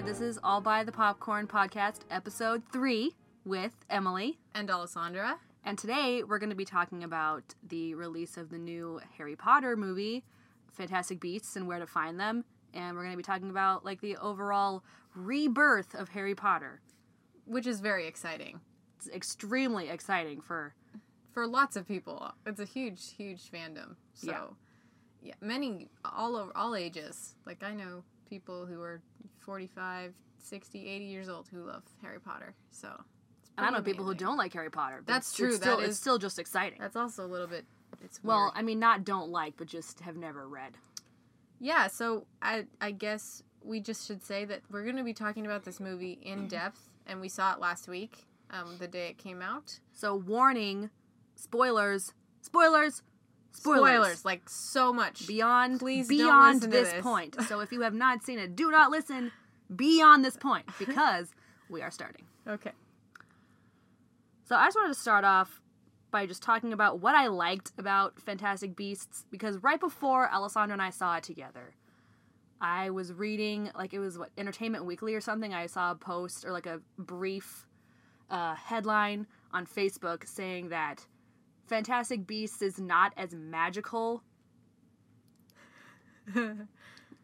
Hi, this is All by the Popcorn Podcast, episode three, with Emily. and Alessandra. And today we're going to be talking about the release of the new Harry Potter movie, Fantastic Beasts and Where to Find Them. And we're going to be talking about like the overall rebirth of Harry Potter. which is very exciting It's extremely exciting for for lots of people. It's a huge, huge fandom. So, Yeah. yeah, many all over all ages. Like I know people who are 45, 60, 80 years old who love Harry Potter. So, it's and I know pretty people who don't like Harry Potter. but That's it's- true, It's still, that it's still just exciting. That's also a little bit. It's well, weird. I mean, not don't like, but just have never read. yeah. So I I guess we just should say that we're going to be talking about this movie in depth, and we saw it last week, um, the day it came out. So, warning, spoilers, spoilers, spoilers. like so much. beyond Please beyond this, this. point. So if you have not seen it, do not listen beyond this point because we are starting. okay. So I just wanted to start off by just talking about what I liked about Fantastic Beasts because right before Alessandra and I saw it together, I was reading like it was what Entertainment Weekly or something. I saw a post or like a brief uh, headline on Facebook saying that Fantastic Beasts is not as magical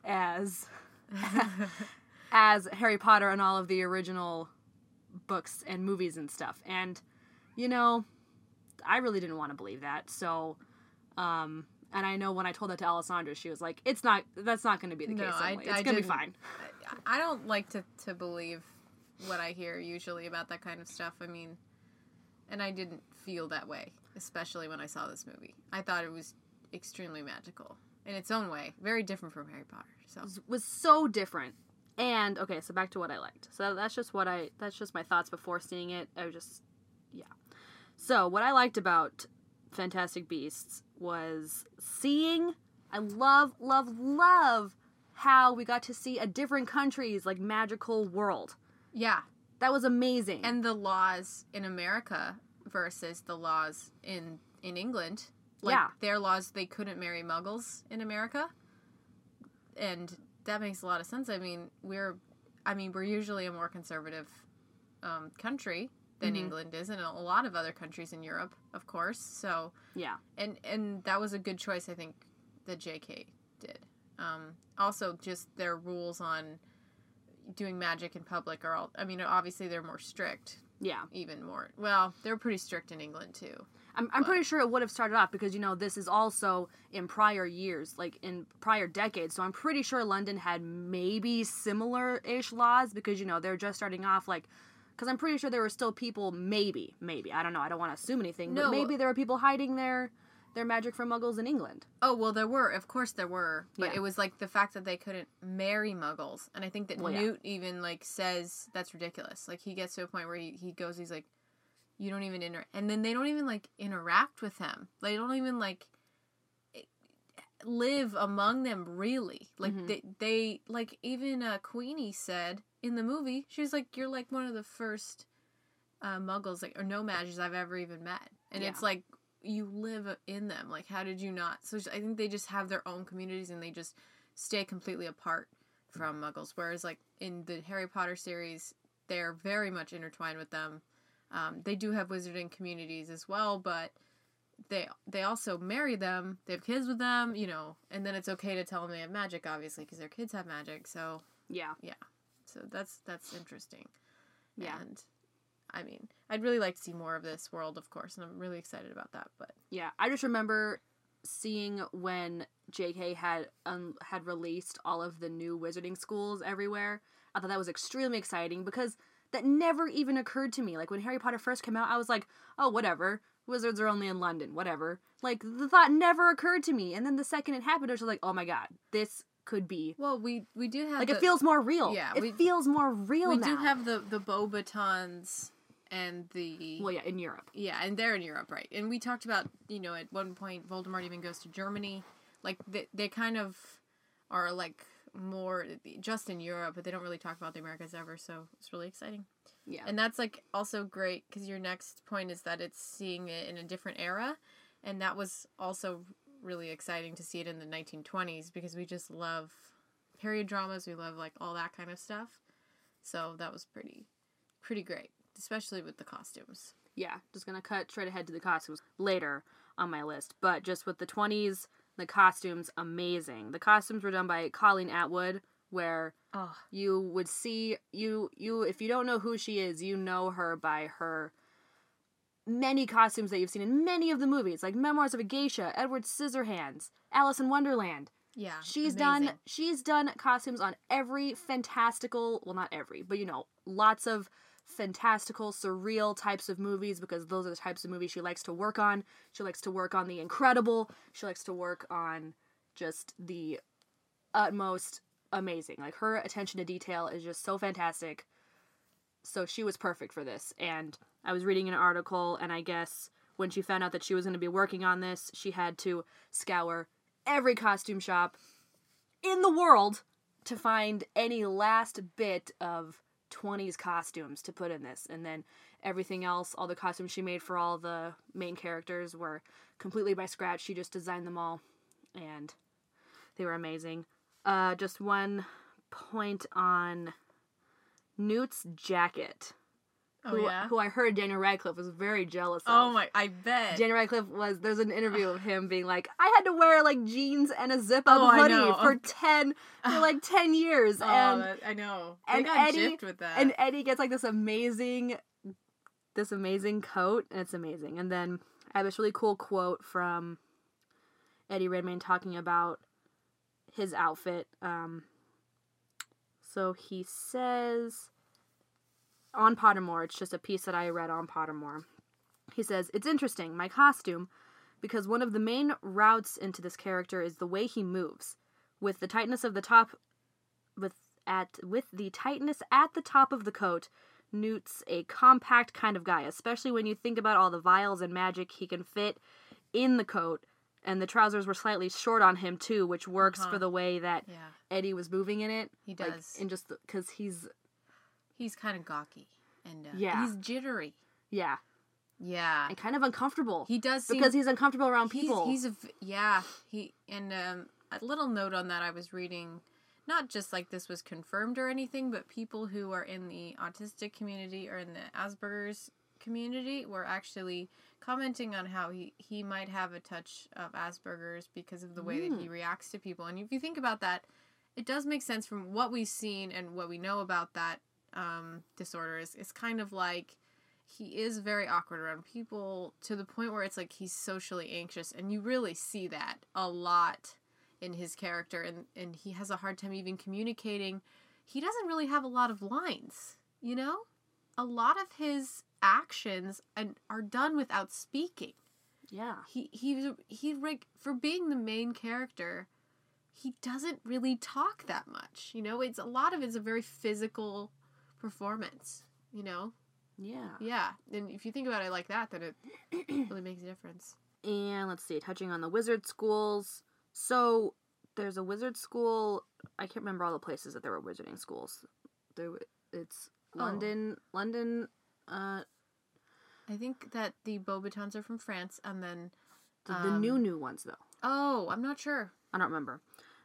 as as Harry Potter and all of the original books and movies and stuff. And you know, I really didn't want to believe that. So um and I know when I told that to Alessandra, she was like, "It's not. That's not going to be the No, case. I- It's going to be fine." I don't like to, to believe what I hear usually about that kind of stuff. I mean, and I didn't feel that way, especially when I saw this movie. I thought it was extremely magical in its own way, very different from Harry Potter. So, it was so different. And okay, so back to what I liked. So that's just what I that's just my thoughts before seeing it. I was just yeah. So what I liked about Fantastic Beasts was seeing I love love love how we got to see a different country's like magical world. yeah. That was amazing. And the laws in America versus the laws in in England. Like Yeah. their laws they couldn't marry muggles in America. And that makes a lot of sense. I mean, we're I mean, we're usually a more conservative um, country than Mhm. England is and a lot of other countries in Europe, of course. So, yeah. and and that was a good choice I think that JK did. Um, also just their rules on doing magic in public are all I mean, obviously they're more strict Yeah. even more. Well, they're pretty strict in England too. I'm, I'm pretty sure it would have started off because you know this is also in prior years, like in prior decades. So I'm pretty sure London had maybe similar-ish laws because you know they're just starting off. Like, because I'm pretty sure there were still people, maybe, maybe I don't know. I don't want to assume anything, No. but maybe uh there were people hiding their their magic from Muggles in England. Oh well, there were, of course, there were, but Yeah. it was like the fact that they couldn't marry Muggles, and I think that Well, yeah. Newt even like says that's ridiculous. Like he gets to a point where he, he goes, he's like, you don't even inter, and then they don't even like interact with him. They don't even like live among them really. Like Mhm. they they like even uh, Queenie said in the movie, she was like, you're like one of the first uh, Muggles like or no magics I've ever even met, and Yeah. it's like you live in them. Like, how did you not? So I think they just have their own communities and they just stay completely apart from Muggles. Whereas, like in the Harry Potter series, they're very much intertwined with them. Um, they do have wizarding communities as well, but they they also marry them. They have kids with them, you know, and then it's okay to tell them they have magic, obviously, because their kids have magic. So Yeah. Yeah. So that's that's interesting. Yeah. And I mean, I'd really like to see more of this world, of course, and I'm really excited about that. But Yeah, I just remember seeing when J.K. had um, had released all of the new wizarding schools everywhere. I thought that was extremely exciting because that never even occurred to me. Like when Harry Potter first came out, I was like, oh, whatever. Wizards are only in London, whatever. Like the thought never occurred to me. And then the second it happened, I was like, oh my god, this could be Well, we we do have like the, it feels more real. yeah, it we- feels more real now. we now. do have the the Beauxbatons and the well, yeah, in Europe. Yeah, and they're in Europe, right? And we talked about, you know, at one point Voldemort even goes to Germany. Like they, they kind of are like more just in Europe, but they don't really talk about the Americas ever. So it's really exciting. Yeah, And that's like also great because your next point is that it's seeing it in a different era, and that was also really exciting to see it in the 1920s because we just love period dramas. We love like all that kind of stuff. So that was pretty, pretty great, especially with the costumes. yeah. Just gonna cut straight ahead to the costumes later on my list, but just with the twenties, the costumes amazing. The costumes were done by Colleen Atwood, where Oh, you would see you you if you don't know who she is you know her by her many costumes that you've seen in many of the movies like memoirs of a geisha edward scissorhands alice in wonderland yeah. she's done she's done costumes on every fantastical well not every but you know lots of fantastical surreal types of movies because those are the types of movies she likes to work on. She likes to work on the incredible. She likes to work on just the utmost amazing. Like her attention to detail is just so fantastic. So she was perfect for this. And i was reading an article and i guess when she found out that she was going to be working on this she had to scour every costume shop in the world to find any last bit of 20s costumes to put in this and then everything else all the costumes she made for all the main characters were completely by scratch. She just designed them all and they were amazing. Uh, just one point on newt's jacket Oh who, yeah. who i heard daniel radcliffe was very jealous of Oh my! I bet. Daniel Radcliffe was there's an interview of him being like, I had to wear like jeans and a zip up Oh, hoodie for ten for like ten years. oh, and that, I know. They and got Eddie- with that. and Eddie gets like this amazing this amazing coat, and it's amazing. And then I have this really cool quote from Eddie Redmayne talking about his outfit. Um so he says on Pottermore, it's just a piece that I read on Pottermore. He says, It's interesting, my costume, because one of the main routes into this character is the way he moves. With the tightness of the top with at with the tightness at the top of the coat, Newt's a compact kind of guy, especially when you think about all the vials and magic he can fit in the coat. And the trousers were slightly short on him too, which works Uh-huh. for the way that yeah, Eddie was moving in it. He Like, does. and just because he's he's kind of gawky and uh, Yeah. he's jittery. yeah, Yeah, and kind of uncomfortable. he does seem, because he's uncomfortable around people. He's, a v- yeah. He and um, a little note on that I was reading, not just like this was confirmed or anything, but people who are in the autistic community or in the Asperger's community were actually commenting on how he he might have a touch of Asperger's because of the way that he reacts to people. And if you think about that, it does make sense from what we've seen and what we know about that um, disorder. Is it's kind of like he is very awkward around people to the point where it's like he's socially anxious and you really see that a lot in his character and and he has a hard time even communicating. He doesn't really have a lot of lines you know? A lot of his actions and are done without speaking. Yeah, he he he like for being the main character he doesn't really talk that much you know? It's a lot of it's a very physical performance you know yeah. yeah, and if you think about it like that, then it really makes a difference. And let's see, touching on the wizard schools. So there's a wizard school. I can't remember all the places that there were wizarding schools. There, it's Oh. London, London, uh, I think that the Beauxbatons are from France, and then the, the Um, new new ones though. oh, I'm not sure. I don't remember.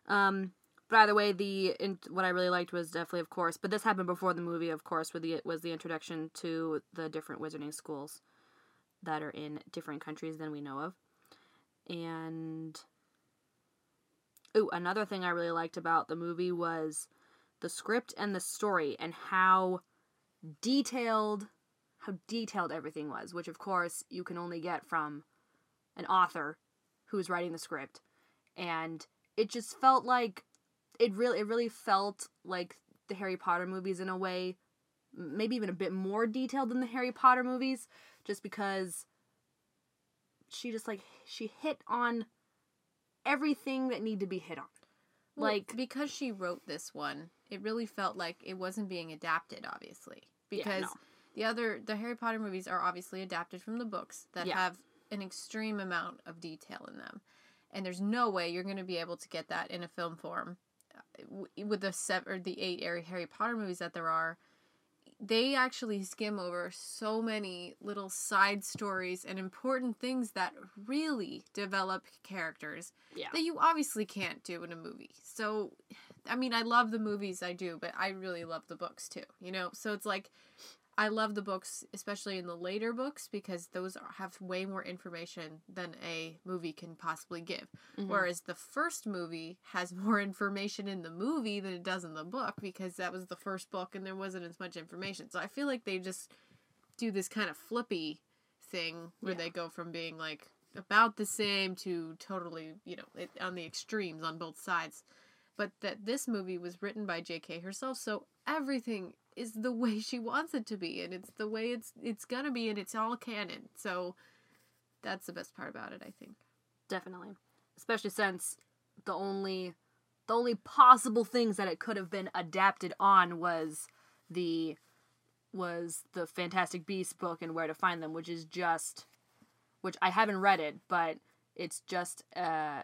Um, but either way, the in, what I really liked was definitely, of course, but this happened before the movie, of course, with the was the introduction to the different wizarding schools that are in different countries than we know of, and ooh, another thing I really liked about the movie was the script and the story and how detailed how detailed everything was, which of course you can only get from an author who's writing the script. And it just felt like it really it really felt like the Harry Potter movies in a way maybe even a bit more detailed than the Harry Potter movies, just because she just like she hit on everything that need to be hit on. Well, Like because she wrote this one, it really felt like it wasn't being adapted, obviously. Yeah, Because no. the other the Harry Potter movies are obviously adapted from the books that Yeah. have an extreme amount of detail in them. And there's no way you're going to be able to get that in a film form with the seven or the eight Harry Potter movies that there are. They actually skim over so many little side stories and important things that really develop characters yeah, that you obviously can't do in a movie. So, I mean, I love the movies, I do, but I really love the books too, you know? So it's like, I love the books, especially in the later books, because those are- have way more information than a movie can possibly give. Mm-hmm. Whereas the first movie has more information in the movie than it does in the book, because that was the first book and there wasn't as much information. So I feel like they just do this kind of flippy thing where Yeah. they go from being like about the same to totally, you know, it, on the extremes on both sides. But that this movie was written by J.K. herself, so everything is the way she wants it to be, and it's the way it's it's gonna be, and it's all canon. So that's the best part about it, I think. definitely. Especially since the only the only possible things that it could have been adapted on was the was the Fantastic Beasts book and Where to Find Them, which is just which I haven't read it, but it's just uh,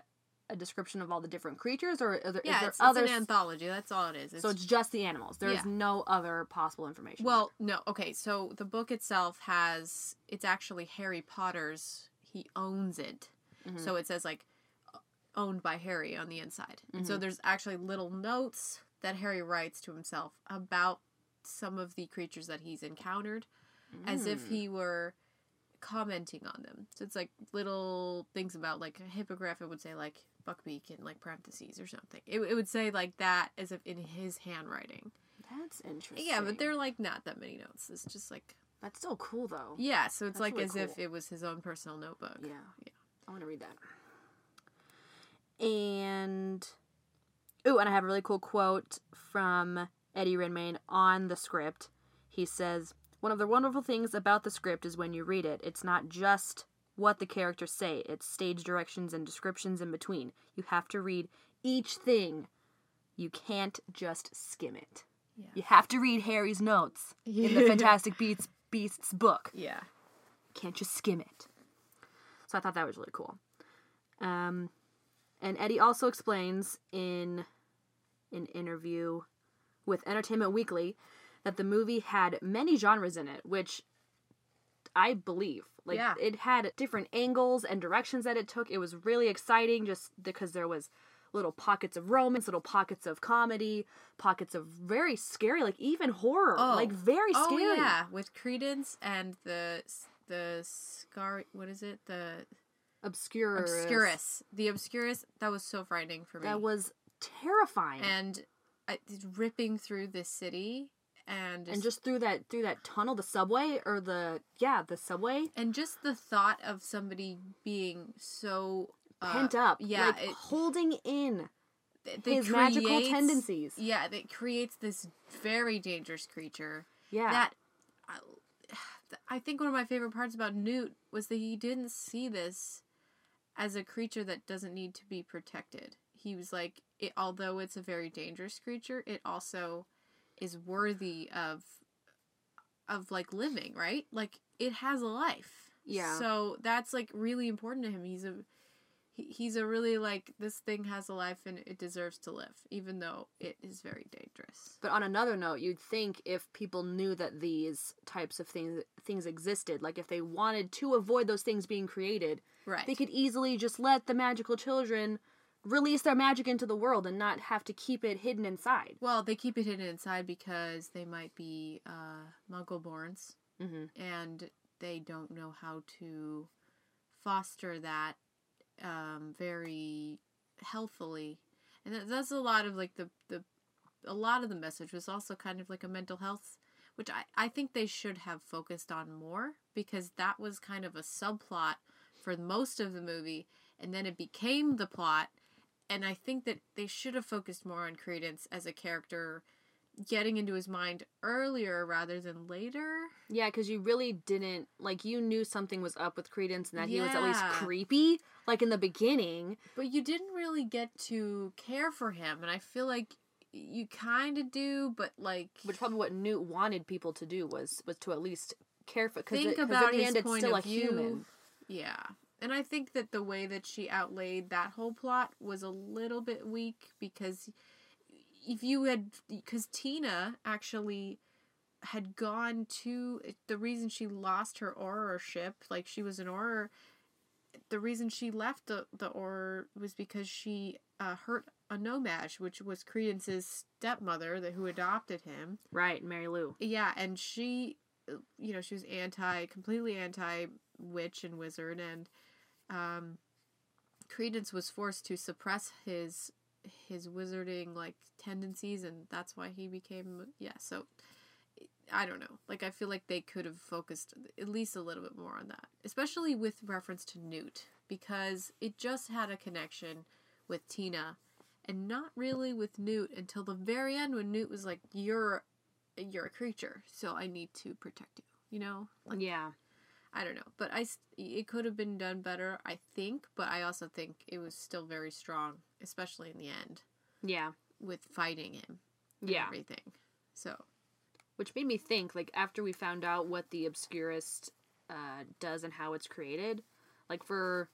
a description of all the different creatures, or are there, Yeah, is there it's, other? it's an anthology. That's all it is. It's so it's just the animals. There is Yeah. no other possible information. Well, no. Okay, so the book itself has it's actually Harry Potter's. He owns it. Mm-hmm. So it says like owned by Harry on the inside. Mm-hmm. so there's actually little notes that Harry writes to himself about some of the creatures that he's encountered as Mm. if he were commenting on them. So it's like little things about like a hippogriff it would say like Buckbeak in like parentheses or something. It, it would say like that as if in his handwriting. that's interesting. Yeah, but they're like not that many notes. It's just like that's still cool though. yeah, so it's That's like really as if it was his own personal notebook. Yeah. Yeah. I want to read that. And oh, and I have a really cool quote from Eddie Redmayne on the script. He says, "One of the wonderful things about the script is when you read it, it's not just what the characters say, it's stage directions and descriptions in between. You have to read each thing. You can't just skim it. Yeah. You have to read Harry's notes in the Fantastic Beasts Beasts book Yeah. can't just skim it. So I thought that was really cool. Um, and Eddie also explains in an interview with Entertainment Weekly that the movie had many genres in it, which I believe. Like Yeah. it had different angles and directions that it took. It was really exciting just because there was little pockets of romance, little pockets of comedy, pockets of very scary, like even horror, oh. like very oh, scary. Oh yeah, with Credence and the the scar. What is it? The Obscure. Obscurus. The Obscurus. That was so frightening for me. That was terrifying. and I, it's ripping through this city and and just through that through that tunnel, the subway or the yeah, the subway and just the thought of somebody being so uh, pent up, Yeah, like it, holding in th- his magical tendencies. Yeah, that creates this very dangerous creature. Yeah, That I, I think one of my favorite parts about Newt was that he didn't see this as a creature that doesn't need to be protected. He was like, it, although it's a very dangerous creature, it also is worthy of of like living, right? Like it has a life. Yeah. So that's like really important to him. He's a he, he's a really like this thing has a life and it deserves to live, even though it is very dangerous. But on another note, you'd think if people knew that these types of things things existed, like if they wanted to avoid those things being created, Right. they could easily just let the magical children release their magic into the world and not have to keep it hidden inside. Well, they keep it hidden inside because they might be uh, Muggle-borns, Mm-hmm. and they don't know how to foster that um, very healthfully. And that- that's a lot of like the the a lot of the message was also kind of like a mental health, which I I think they should have focused on more because that was kind of a subplot for most of the movie, and then it became the plot. And I think that they should have focused more on Credence as a character getting into his mind earlier rather than later. Yeah, because you really didn't like you knew something was up with Credence and that he was at least creepy, like in the beginning. But you didn't really get to care for him, and I feel like you kind of do, but like Which probably what Newt wanted people to do was was to at least care for. Cause think it, about at the his end, it's point still of a view. human. Yeah. And I think that the way that she outlaid that whole plot was a little bit weak because if you had because Tina actually had gone to the reason she lost her Auror ship, like she was an Auror, the reason she left the the Auror was because she uh, hurt a No-Maj, which was Credence's stepmother that who adopted him. Right, Mary Lou. Yeah, and she, you know, she was anti, completely anti witch and wizard, and um, Credence was forced to suppress his his wizarding like tendencies, and that's why he became yeah. So I don't know. Like I feel like they could have focused at least a little bit more on that, especially with reference to Newt, because it just had a connection with Tina. And not really with Newt until the very end when Newt was like, "You're you're a creature, so I need to protect you. You know, like Yeah. I don't know, but I it could have been done better, I think. But I also think it was still very strong, especially in the end Yeah. with fighting him. and Yeah. everything. So Which made me think, like, after we found out what the Obscurus uh, does and how it's created, like for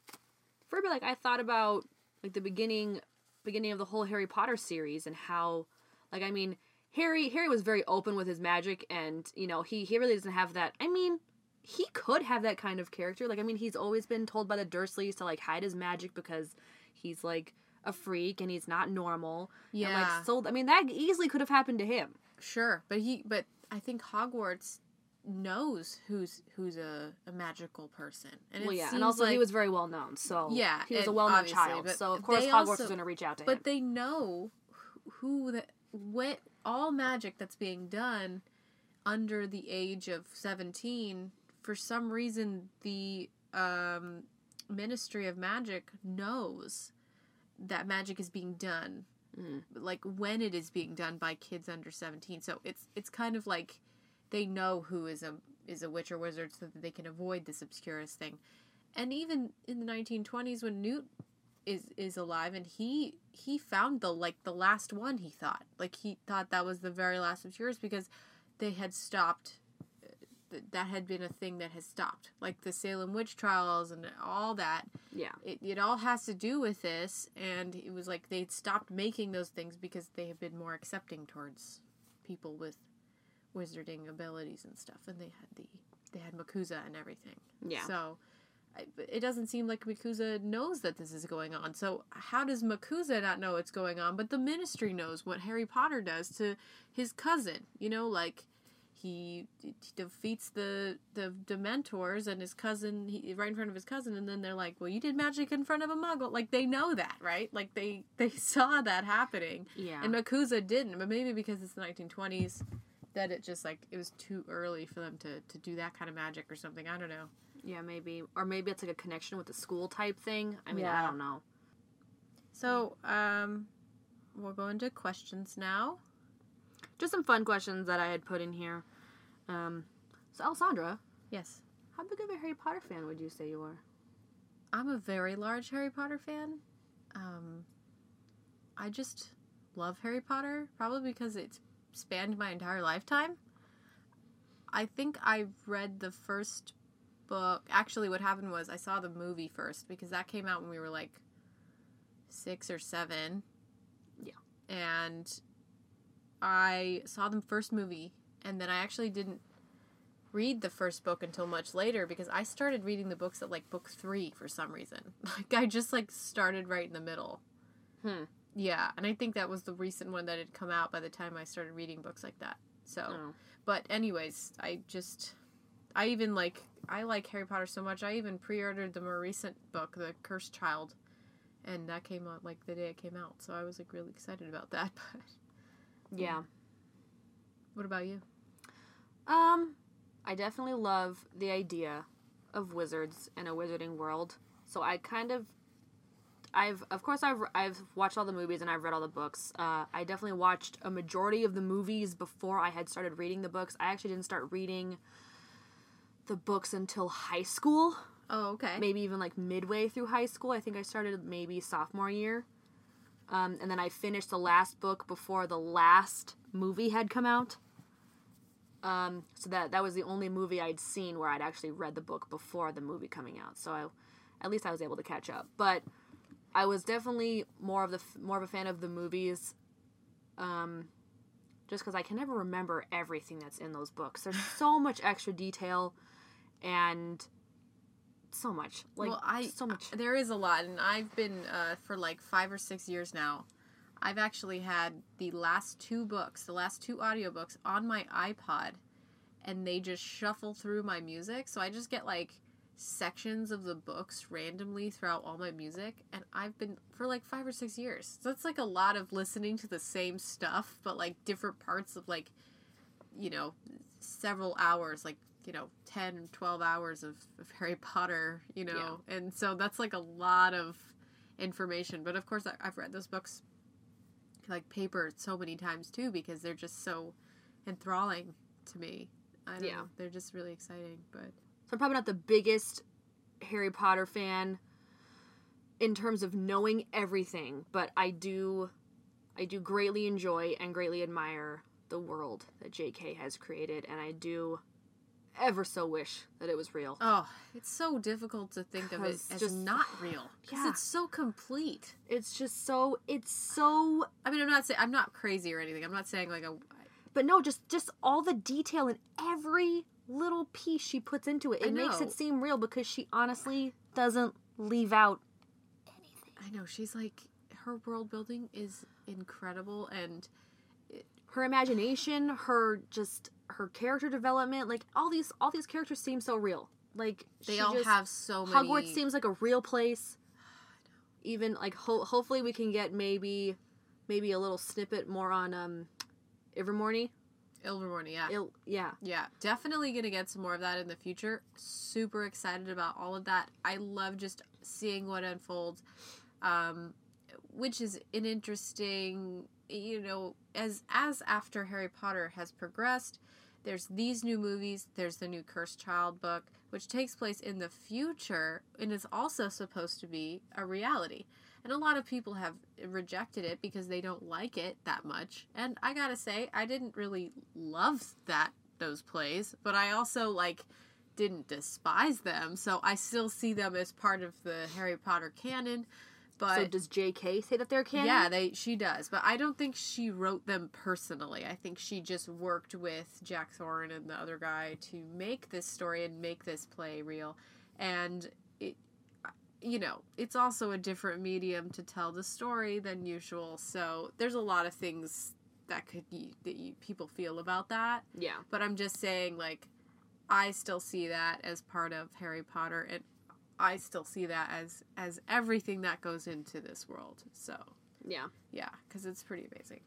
for a bit, like I thought about like the beginning beginning of the whole Harry Potter series and how, like, I mean, Harry Harry was very open with his magic, and you know he he really doesn't have that. I mean. He could have that kind of character. Like, I mean, he's always been told by the Dursleys to like hide his magic because he's like a freak and he's not normal. And, Yeah. like, so I mean, that easily could have happened to him. sure, but he, but I think Hogwarts knows who's who's a, a magical person, and well, yeah, and also he was very well known, so Yeah, he was a well known child, so of course Hogwarts also- was going to reach out to But him. But they know who the what all magic that's being done under the age of 17 for some reason the um, Ministry of Magic knows that magic is being done. Mm. like when it is being done by kids under 17 so it's it's kind of like they know who is a is a witch or wizard so that they can avoid this obscurus thing. And even in the 1920s when newt is is alive and he he found the like the last one he thought. Like he thought that was the very last obscurus because they had stopped th- that had been a thing that has stopped. Like the salem witch trials and all that. Yeah, it, it all has to do with this and it was like they'd stopped making those things because they have been more accepting towards people with wizarding abilities and stuff and they had the they had MACUSA and everything. Yeah. so it doesn't seem like MACUSA knows that this is going on. So how does MACUSA not know what's going on? But the ministry knows what harry potter does to his cousin you know like he, he defeats the the dementors and his cousin he, right in front of his cousin and then they're like well you did magic in front of a muggle. Like they know that right? Like they they saw that happening. Yeah, and MACUSA didn't but maybe because it's the 1920s that it just like it was too early for them to to do that kind of magic or something. I don't know. Yeah, maybe, or maybe it's like a connection with the school type thing. I mean, I don't know. so um we'll go into questions now. Just some fun questions that I had put in here. Um, so Alessandra, yes how big of a Harry Potter fan would you say you are? I'm a very large Harry Potter fan. Um, I just love Harry Potter, probably because it's spanned my entire lifetime. I think I read the first book. Actually, what happened was I saw the movie first because that came out when we were like six or seven. Yeah. And I saw the first movie, and then I actually didn't read the first book until much later because I started reading the books at like book three for some reason. Like I just like started right in the middle. Hmm. Yeah, and I think that was the recent one that had come out by the time I started reading books like that. So, Oh. but anyways, I just I even like I like Harry Potter so much. I even pre-ordered the more recent book, The Cursed Child, and that came out like the day it came out. So I was like really excited about that. But Yeah. what about you? Um, I definitely love the idea of wizards in a wizarding world. So I kind of, I've of course I've I've watched all the movies and I've read all the books. Uh, I definitely watched a majority of the movies before I had started reading the books. I actually didn't start reading the books until high school, Oh, okay. maybe even like midway through high school. I think I started maybe sophomore year. Um, and then I finished the last book before the last movie had come out. Um, so that that was the only movie I'd seen where I'd actually read the book before the movie coming out. So I, at least I was able to catch up. But I was definitely more of the more of a fan of the movies, um, just because I can never remember everything that's in those books. There's so much extra detail, and so much like well, I so much. There is a lot, and I've been uh, for like five or six years now. I've actually had the last two books, the last two audiobooks on my iPod, and they just shuffle through my music. So I just get like sections of the books randomly throughout all my music, and I've been for like five or six years. So that's like a lot of listening to the same stuff, but like different parts of like, you know, several hours, like you know 10 12 hours of, of harry potter you know and so that's like a lot of information but of course I, i've read those books like paper so many times too because they're just so enthralling to me i don't Yeah. know they're just really exciting but So I'm probably not the biggest Harry Potter fan in terms of knowing everything, but I do I do greatly enjoy and greatly admire the world that JK has created and I do ever so wish that it was real. oh it's so difficult to think of it as just- not real because Yeah. it's so complete It's just so it's so i mean i'm not saying i'm not crazy or anything i'm not saying like a but no, just just all the detail in every little piece she puts into it. It makes it seem real because she honestly doesn't leave out i know she's like her world building is incredible and her imagination, her just her character development, like all these all these characters seem so real. Like they all just- have so many Hogwarts seems like a real place. Even like ho- hopefully we can get maybe maybe a little snippet more on um Ilvermorny. Ilvermorny, yeah. Il- yeah. Yeah, definitely gonna get some more of that in the future. Super excited about all of that. I love just seeing what unfolds, um, which is an interesting, you know, as as after Harry Potter has progressed. There's these new movies. There's the new Cursed Child book, which takes place in the future and is also supposed to be a reality. And a lot of people have rejected it because they don't like it that much. And I gotta say, I didn't really love that those plays, but I also like didn't despise them. So I still see them as part of the Harry Potter canon. But so does J.K. say that they're canon? yeah, they she does, but I don't think she wrote them personally. I think she just worked with Jack Thorne and the other guy to make this story and make this play real. And it you know, it's also a different medium to tell the story than usual. So there's a lot of things that could that you, people feel about that. yeah. But I'm just saying like I still see that as part of Harry Potter and I still see that as as everything that goes into this world. So, Yeah. yeah, cuz it's pretty amazing.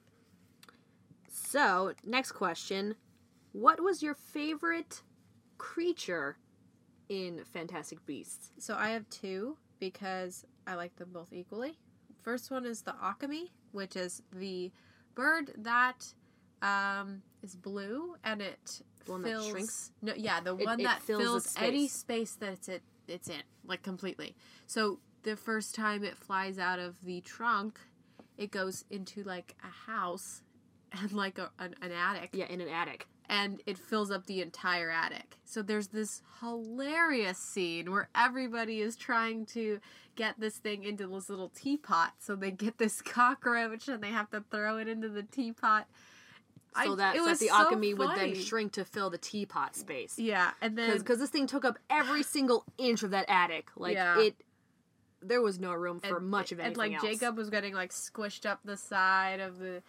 So, next question. What was your favorite creature in Fantastic Beasts? So I have two because I like them both equally. First one is the Occamy, which is the bird that um, is blue and it The one that fills shrinks? no yeah the It- one it that fills fills, space. any space that it it's in like completely. So the first time it flies out of the trunk, it goes into like a house and like a, an, an attic Yeah, in an attic. and it fills up the entire attic. So there's this hilarious scene where everybody is trying to get this thing into this little teapot. So they get this cockroach and they have to throw it into the teapot. So I- that, so that the so Occamy would then shrink to fill the teapot space. Yeah, and then Because this thing took up every single inch of that attic. Like, Yeah. it. There was no room for and- much of anything and like else. Jacob was getting like squished up the side of the.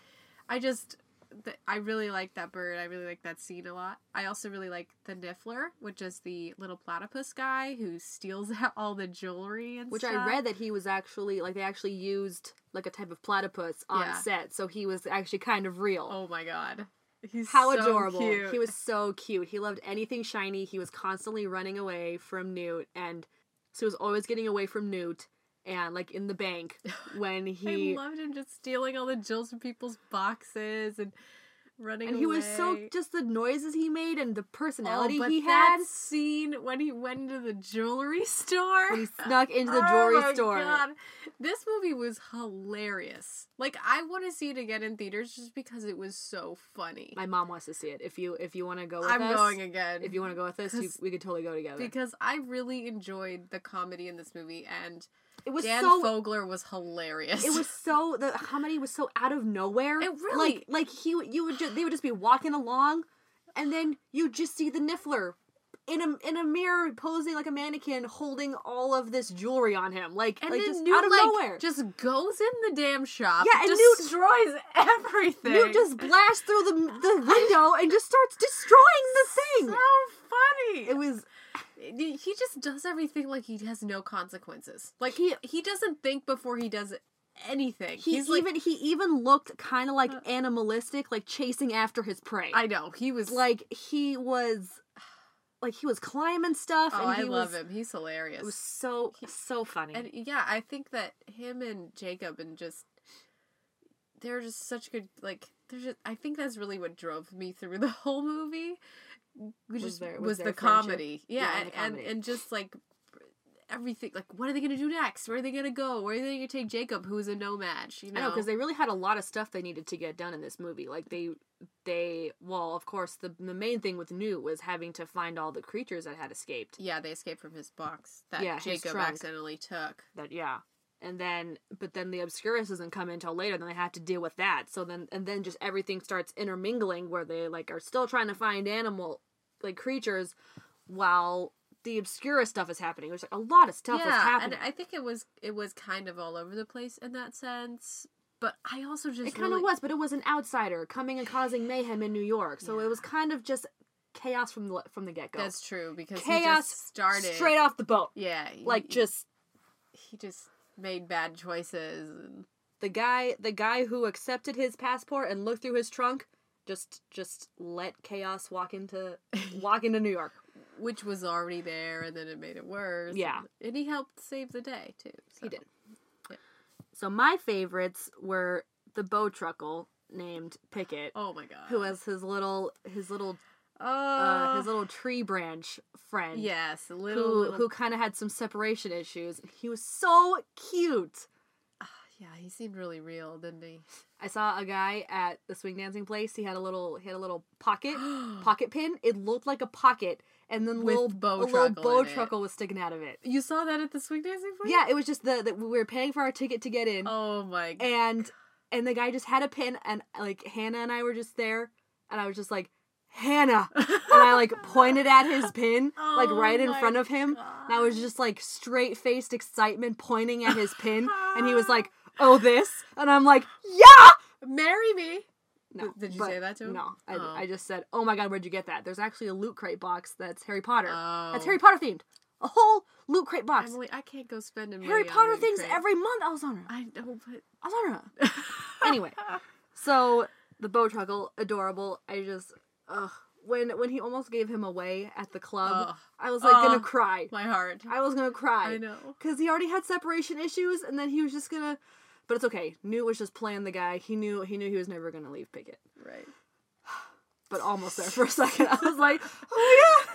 I just, th- I really like that bird. I really like that scene a lot. I also really like the Niffler, which is the little platypus guy who steals all the jewelry and Which stuff. I read that he was actually like they actually used like a type of platypus on Yeah. set, so he was actually kind of real. Oh my god, he's How so adorable! Cute. He was so cute. He loved anything shiny. He was constantly running away from Newt, and so he was always getting away from Newt. And like in the bank when he I loved him just stealing all the jewels from people's boxes and running and he was so just the noises he made and the personality oh, he that had scene when he went into the jewelry store. when he snuck into the Oh jewelry my store. God. This movie was hilarious. Like I want to see it again in theaters just because it was so funny. My mom wants to see it. If you if you want to go with I'm us, going again. if you want to go with us, you, we could totally go together. because I really enjoyed the comedy in this movie and it was Dan so Fogler was hilarious. it was so the comedy was so out of nowhere. It really- like like he would- you would just they would just be walking along, and then you just see the Niffler in a in a mirror posing like a mannequin, holding all of this jewelry on him, like and like just Newt, out of like, nowhere. just goes in the damn shop. Yeah, and Newt- destroys everything. You just blast through the the window and just starts destroying the thing. so funny. It was he just does everything like he has no consequences. Like He- he he doesn't think before he does anything. he He's like, even he even looked kind of like uh. animalistic, like chasing after his prey. I know he was like he was like he was climbing stuff Oh, and he I love was, him. He's hilarious. It was so so funny. and yeah, I think that him and Jacob and just they're just such good like they're just I think that's really what drove me through the whole movie. Was just their- was, was the comedy. Yeah, Yeah, and and, the and, comedy. and just like everything like what are they gonna do next? Where are they gonna go? Where are they gonna take Jacob, who's a No-Maj? You know, because they really had a lot of stuff they needed to get done in this movie. Like they, they well, of course, the the main thing with Newt was having to find all the creatures that had escaped. yeah, they escaped from his box that Yeah, Jacob accidentally took. That yeah, and then but then the Obscurus doesn't come until later. Then they have to deal with that. So then and then just everything starts intermingling where they like are still trying to find animal like creatures while the Obscura stuff is happening. There's like a lot of stuff yeah, happening. and I think it was it was kind of all over the place in that sense. But I also just It kind of really- was, but it was an outsider coming and causing mayhem in New York. So it was kind of just chaos from the from the get go. That's true because he chaos just started straight off the boat. Yeah, he- Like just he just made bad choices. And, the guy, the guy who accepted his passport and looked through his trunk, just just let chaos walk into walk into New York. which was already there, and then it made it worse. Yeah. and, and he helped save the day too. He so. did. Yeah. So my favorites were the bowtruckle named Pickett, Oh my god. who has his little his little Oh, uh, his little tree branch friend. yes, little, who little who kind of had some separation issues. He was so cute. Yeah, he seemed really real, didn't he? I saw a guy at the swing dancing place. He had a little he had a little pocket pocket pin. It looked like a pocket, and then With little bow a little bowtruckle was sticking out of it. You saw that at the swing dancing place? Yeah, it was just the that we were paying for our ticket to get in, Oh my. god. and and the guy just had a pin, and like Hannah and I were just there, and I was just like. Hannah, and I like pointed at his pin, like Oh right in front of him, and I was just like straight faced excitement pointing at his pin, and he was like, "Oh, this," and I'm like, "Yeah." Marry me. No, Did you say that to him? No, I, Oh. I just said, "Oh my god, where'd you get that?" There's actually a loot crate box that's Harry Potter. Oh. That's. Harry Potter themed. A whole loot crate box. Emily, I can't go spending money Harry Potter things Crate. every month. Alessandra. I know, but Alessandra. anyway, so the bowtruckle, adorable. I just, ugh. When when he almost gave him away at the club, Ugh. I was like gonna cry. my heart. I was gonna cry. I know. because he already had separation issues, and then he was just gonna. But it's okay. Newt was just playing the guy. He knew he knew he was never gonna leave Pickett. Right. but almost there for a second. I was like, oh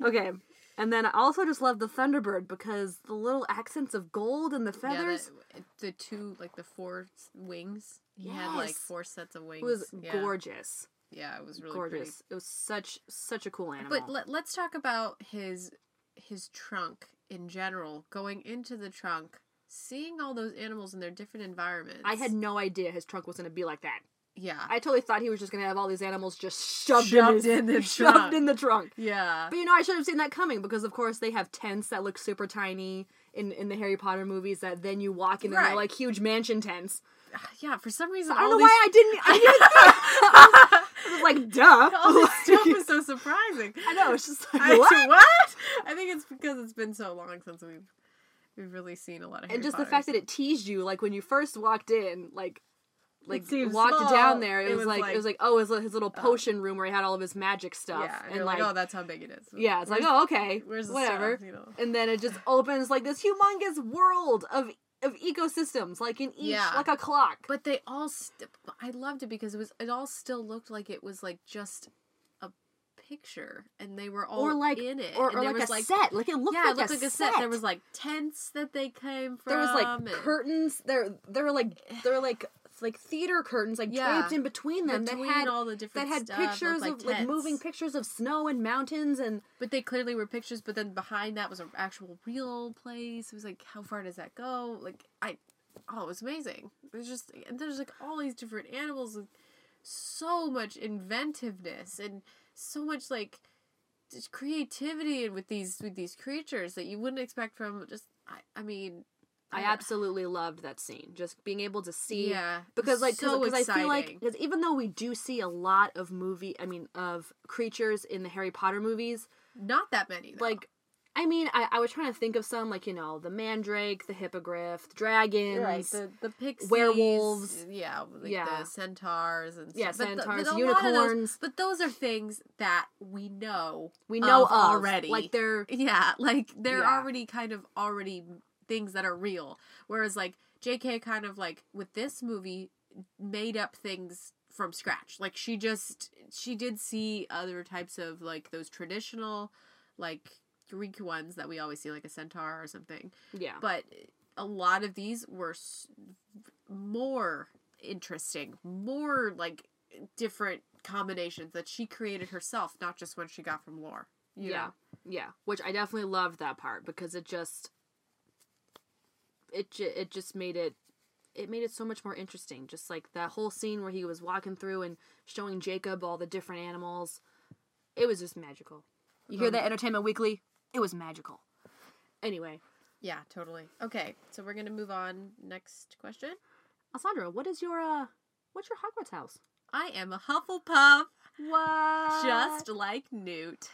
yeah. okay. And then I also just love the Thunderbird because the little accents of gold and the feathers. Yeah, the, the two like the four wings. He had like four sets of wings. it was yeah. gorgeous. Yeah, it was really gorgeous. pretty. It was such such a cool animal. But let, let's talk about his his trunk in general. Going into the trunk, seeing all those animals in their different environments. I had no idea his trunk was gonna be like that. yeah. I totally thought he was just gonna have all these animals just shoved, Shoved in, in the shoved trunk. in the trunk. yeah. But you know, I should have seen that coming because, of course, they have tents that look super tiny in, in the Harry Potter movies. That then you walk in and they're like huge mansion tents. Yeah, for some reason I don't know these, why I didn't. I didn't. I was like, duh. all this stuff was so surprising. I know. It's just like I, what? what? I think it's because it's been so long since we've we've really seen a lot of Harry And just the fact that it teased you, like when you first walked in, like, like walked small. down there, it, It was, was like, like- it was like oh, his, his little uh, potion room where he had all of his magic stuff, yeah, and, and like, like oh, that's how big it is. yeah, it's like oh okay, where's the whatever, stuff, you know? and then it just opens like this humongous world of of ecosystems, like in each Yeah. like a clock. But they all, st- I loved it because it was, it all still looked like it was like just picture, and they were all or like in it, or, or like a set, like it looked yeah, like, it looked a, like a set. There was like tents that they came from. there was like and curtains. There there were like there were like like theater curtains like Yeah. draped in between them Between that had all the different stuff. that had pictures like of like moving pictures of snow and mountains and But they clearly were pictures. But then behind that was an actual real place. It was like, how far does that go? Like I, oh, it was amazing. there's just, and there's like all these different animals, and so much inventiveness and so much like just creativity and with these with these creatures that you wouldn't expect from just. I, I mean, I absolutely loved that scene. Just being able to see Yeah, because like so because I feel like because even though we do see a lot of movie, I mean of creatures in the Harry Potter movies, not that many. Though. like I mean I, I was trying to think of some like you know the mandrake, the hippogriff, the dragons, Right, the the pixies, werewolves. yeah, like Yeah. the centaurs and Yeah, stuff. But the- centaurs, but a lot of those- unicorns. but those are things that we know we know of of, already. Like they're Yeah, like they're Yeah. already kind of already things that are real. Whereas like J.K. kind of like with this movie made up things from scratch. Like she just she did see other types of like those traditional like Greek ones that we always see like a centaur or something. yeah But a lot of these were s- more interesting, more like different combinations that she created herself, not just what she got from lore. yeah know? yeah which I definitely loved that part because it just it ju- it just made it it made it so much more interesting just like that whole scene where he was walking through and showing Jacob all the different animals it was just magical you hear um, that entertainment weekly it was magical anyway Yeah, totally. Okay, so we're gonna move on. Next question. Alessandra what is your uh what's your Hogwarts house I am a Hufflepuff, what just like Newt,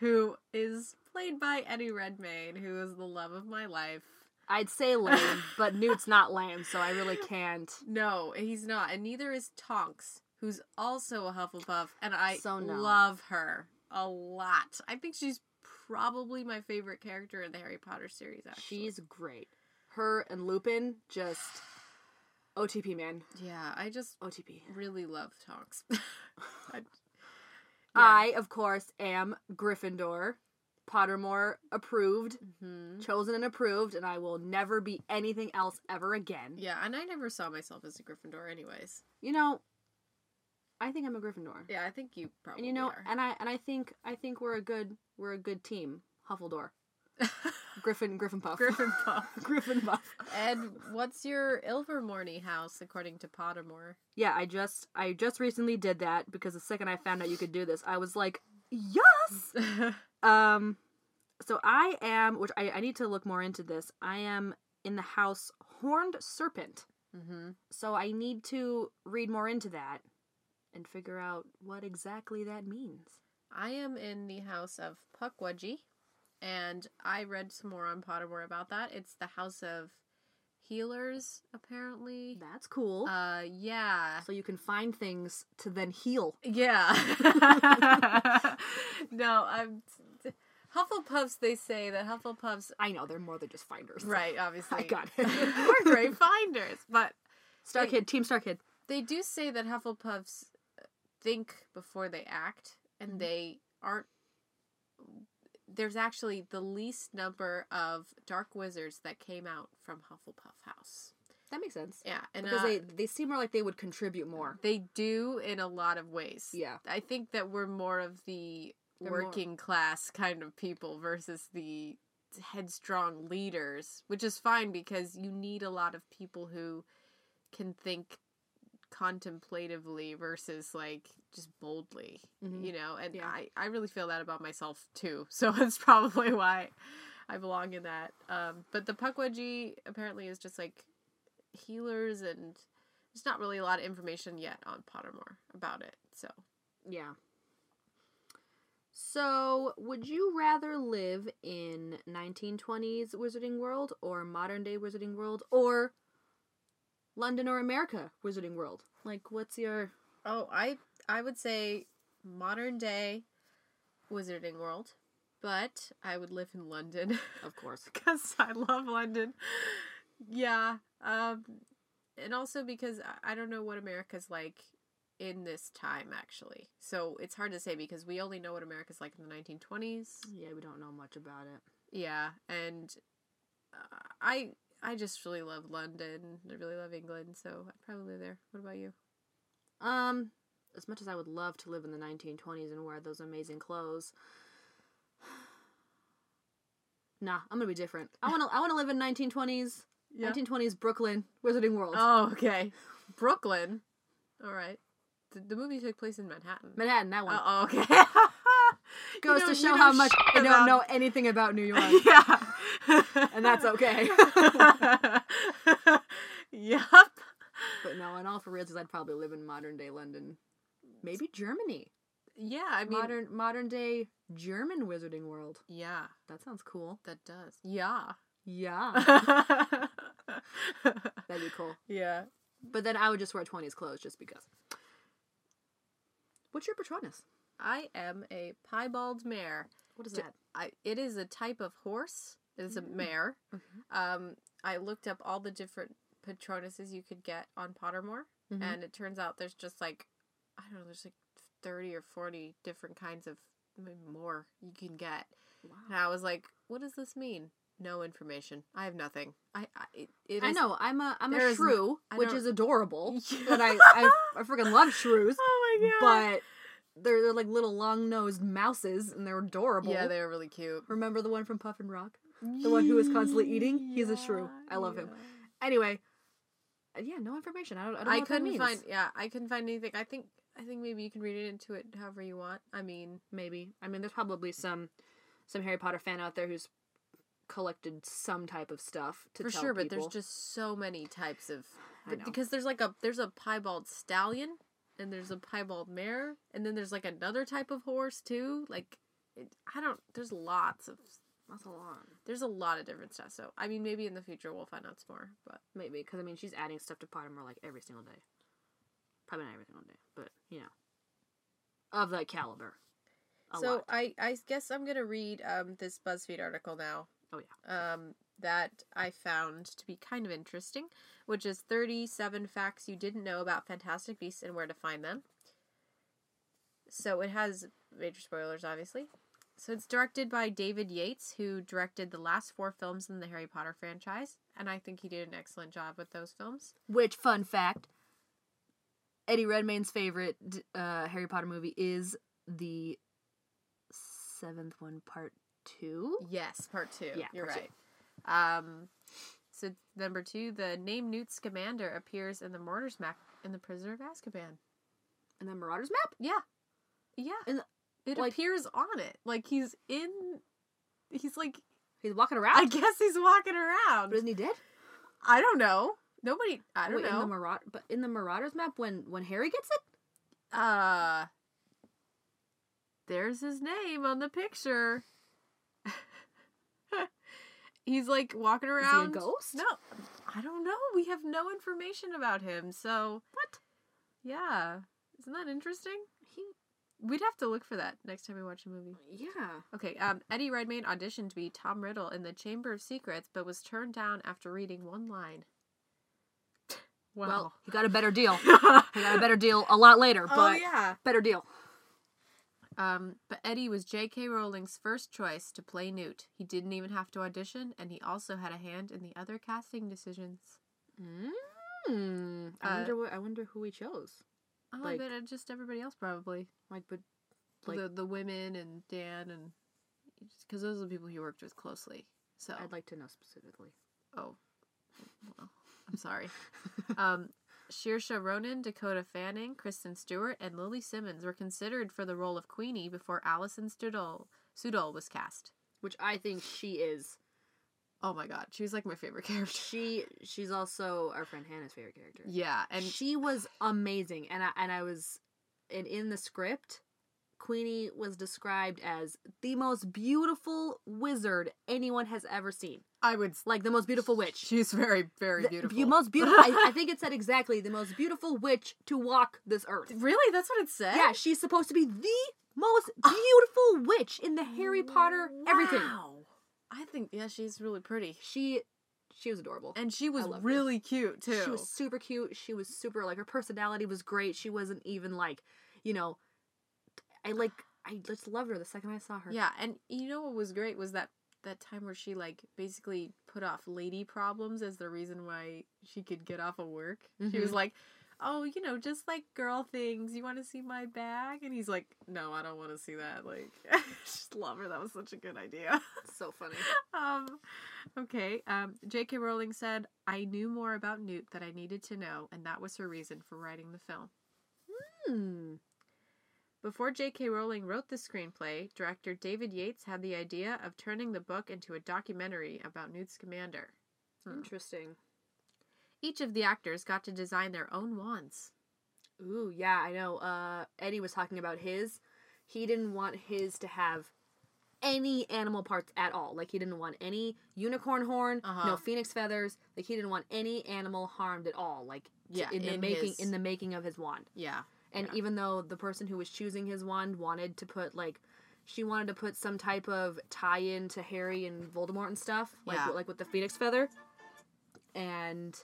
who is played by Eddie Redmayne, who is the love of my life. I'd say lame but Newt's not lame so I really can't No, he's not, and neither is Tonks, who's also a Hufflepuff, and I So no. love her a lot. I think she's probably my favorite character in the Harry Potter series. Actually, She's great. Her and Lupin just OTP man. yeah, I just OTP. really love Tonks. I- I, of course, am Gryffindor. Pottermore approved, Mhm. chosen and approved, and I will never be anything else ever again. Yeah, and I never saw myself as a Gryffindor, anyways. You know, I think I'm a Gryffindor. Yeah, I think you probably and you know, are. and I and I think I think we're a good we're a good team. Huffledore. Griffin Griffin Puff. Gryffindor. Griffin Puff. and what's your Ilvermorny house according to Pottermore? Yeah, I just I just recently did that because the second I found out you could do this, I was like, yes. Um, so I am, which I, I need to look more into this. I am in the house Horned Serpent. mm-hmm. So I need to read more into that and figure out what exactly that means. I am in the house of Pukwudgie, and I read some more on Pottermore about that. It's the house of healers, apparently. That's cool. Uh, yeah. so you can find things to then heal. Yeah. no, I'm. Hufflepuffs, they say that Hufflepuffs. I know they're more than just finders. Right, obviously. I got it. We're great finders, but Star Hey. Kid, Team Star Kid. they do say that Hufflepuffs think before they act, and Mm-hmm. they aren't. There's actually the least number of dark wizards that came out from Hufflepuff House. That makes sense. Yeah, and Because uh, they they seem more like they would contribute more. they do in a lot of ways. Yeah. I think that we're more of the They're more- working class kind of people versus the headstrong leaders, which is fine because you need a lot of people who can think contemplatively versus like just boldly, Mhm. you know? And Yeah. I, I really feel that about myself too. So it's probably why I belong in that. Um, but the Pukwudgie apparently is just like healers and there's not really a lot of information yet on Pottermore about it. So Yeah. So, would you rather live in 1920s Wizarding World or modern day Wizarding World or London or America Wizarding World? Like, what's your Oh, I I would say modern day Wizarding World, but I would live in London Of course. because I love London. Yeah, um, and also because I- don't know what America's like in this time actually. So it's hard to say because we only know what America's like in the 1920s. Yeah, we don't know much about it. Yeah, and uh, I I just really love London. I really love England, so I'd probably live there. What about you? Um, as much as I would love to live in the 1920s and wear those amazing clothes, nah, I'm gonna be different. I want to. I want to live in 1920s. Yeah. 1920s Brooklyn Wizarding World. Oh, okay. Brooklyn. All right. The, the movie took place in Manhattan. Manhattan, that one. Oh, okay. Goes to show how much I don't about- know anything about New York. yeah. And that's okay. yep. but no, in all for reals, I'd probably live in modern day London. Maybe Germany. Yeah, I mean. modern modern day German Wizarding World. Yeah, That sounds cool. that does. Yeah. Yeah. That'd be cool. yeah. But then I would just wear 20s clothes just because. What's your Patronus? I am a piebald mare. What is D- that? I, it is a type of horse. It's a mare. Um, I looked up all the different Patronuses you could get on Pottermore, Mhm. and it turns out there's just like, I don't know, there's like 30 or 40 different kinds of, more, you can get. Wow. And I was like, what does this mean? No information. I have nothing. I, I it, it I is- know. I'm a I'm a is shrew, I which is adorable. Yeah. But I, I I freaking love shrews. Oh my god. They're, they're like little long nosed mouses, and they're adorable. yeah, they're really cute. Remember the one from Puffin Rock? The one who is constantly eating? He's a shrew. I love him. Anyway, uh, yeah, no information. I don't. I, don't know I couldn't find. Yeah, I couldn't find anything. I think. I think maybe you can read it into it however you want. I mean, Maybe. I mean, there's probably some some Harry Potter fan out there who's collected some type of stuff to for sure, but there's just so many types of. Because there's like a there's a piebald stallion, and there's a piebald mare, and then there's like another type of horse too. Like, it, I don't. There's lots of. that's a lot. There's a lot of different stuff. So I mean, maybe in the future we'll find out some more. But Maybe because I mean she's adding stuff to Pottermore like every single day. Probably not every single day, but you know, of that caliber. A so lot. I I guess I'm gonna read um this BuzzFeed article now. Oh yeah. um, that I found to be kind of interesting, which is 37 facts you didn't know about Fantastic Beasts and where to find them. So it has major spoilers, obviously. So it's directed by David Yates, who directed the last four films in the Harry Potter franchise, and I think he did an excellent job with those films. Which fun fact? Eddie Redmayne's favorite uh, Harry Potter movie is the seventh one, part two. Yes, part two. Yeah, you're right. Um, so number two, the name Newt Scamander appears in the Marauders map in the Prisoner of Azkaban. And the Marauders Map. Yeah. Yeah. It like- appears on it. Like he's in he's like He's walking around. I guess he's walking around. But isn't he dead? I don't know. Nobody I don't Wait, In know. the Maraud- but in the Marauders Map, when when Harry gets it, uh There's his name on the picture. He's like walking around Is he a ghost? No. I don't know. We have no information about him. So what? Yeah. Isn't that interesting? He, We'd have to look for that next time we watch a movie. yeah. Okay, um, Eddie Redmayne auditioned to be Tom Riddle in The Chamber of Secrets, but was turned down after reading one line. Wow. Well, he got a better deal. he got a better deal a lot later, but oh yeah. better deal. Um, but Eddie was J.K. Rowling's first choice to play Newt. He didn't even have to audition, and he also had a hand in the other casting decisions. Mm, I Uh, wonder what. I wonder who he chose. Oh, Like- I bet it just everybody else probably. Like, but like, the the women and Dan and because those are the people he worked with closely. So I'd like to know specifically. Oh, well, I'm sorry. um, Saoirse Ronan, Dakota Fanning, Kristen Stewart, and Lili Simmons were considered for the role of Queenie before Alison Sudol, Sudol was cast. Which I think she is. Oh my god, she was like my favorite character. She she's also our friend Hannah's favorite character. Yeah, and she was amazing, and I and I was, and in the script, Queenie was described as the most beautiful wizard anyone has ever seen. I would. Like the most beautiful witch. She's very, very The beautiful. bu- most beautiful. I, I think it said exactly the most beautiful witch to walk this earth. really? That's what it said. Yeah, she's supposed to be the most ah. beautiful witch in the Harry Potter everything. Wow. I think yeah, she's really pretty, She, she was adorable. and she was loved her. really cute too. She was super cute. She was super like her personality was great. She wasn't even like, you know, I like I just loved her the second I saw her. Yeah, and you know what was great was that that time where she like basically put off lady problems as the reason why she could get off of work. She was Mhm. like, "Oh, you know, just like girl things. You want to see my bag?" And he's like, "No, I don't want to see that." Like, I just love her. That was such a good idea. so funny. um, okay. Um, J.K. Rowling said, "I knew more about Newt that I needed to know, and that was her reason for writing the film." Hmm. Before J.K. Rowling wrote the screenplay, director David Yates had the idea of turning the book into a documentary about Newt Scamander. Hmm. Interesting. Each of the actors got to design their own wands. Ooh, yeah, I know. Uh, Eddie was talking about his. He didn't want his to have any animal parts at all. Like he didn't want any unicorn horn, Uh-huh. no phoenix feathers. Like he didn't want any animal harmed at all. Like Yeah, in the in making his- in the making of his wand. Yeah. And Yeah. even though the person who was choosing his wand wanted to put like she wanted to put some type of tie-in to Harry and Voldemort and stuff, like Yeah. like with the phoenix feather. And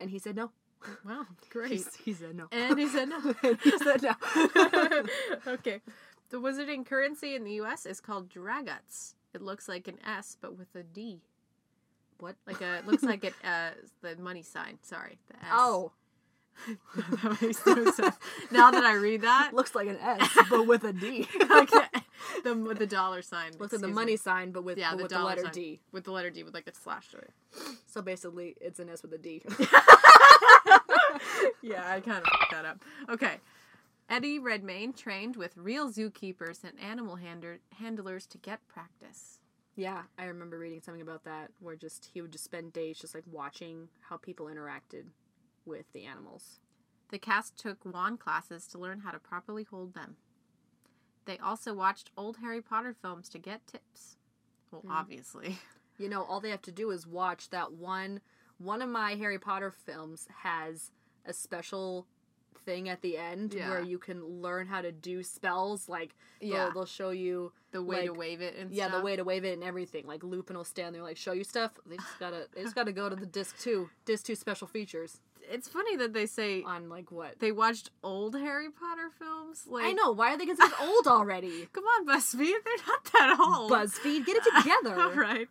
and he said no. Wow, He, great. he said no. And he said no. he said no. okay. The wizarding currency in the US is called Dragots. It looks like an S but with a D. what? Like a it looks like it uh the money sign, sorry. The S. Oh, that makes no sense. Now that I read that, it looks like an S, but with a D. like the with the dollar sign. Looks like the money me. sign, but with, Yeah, but the with the letter sign. D. with the letter D with like a slash through it. So basically, it's an S with a D. yeah, I kind of fucked that up. Okay. Eddie Redmayne trained with real zookeepers and animal hander- handlers to get practice. yeah, I remember reading something about that, where just he would just spend days just like watching how people interacted with the animals. The cast took wand classes to learn how to properly hold them. They also watched old Harry Potter films to get tips. Well, Hmm. obviously. You know, all they have to do is watch that one. One of my Harry Potter films has a special thing at the end Yeah. where you can learn how to do spells. Like, Yeah. they'll, they'll show you The way to wave it and yeah, stuff. the way to wave it and everything. Like Lupin will stand there, like show you stuff. They just gotta, they just gotta go to the disc two, disc two special features It's funny that they say on like what? they watched old Harry Potter films. Like I know. Why are they considered old already? Come on, BuzzFeed, they're not that old. BuzzFeed, get it together. All right.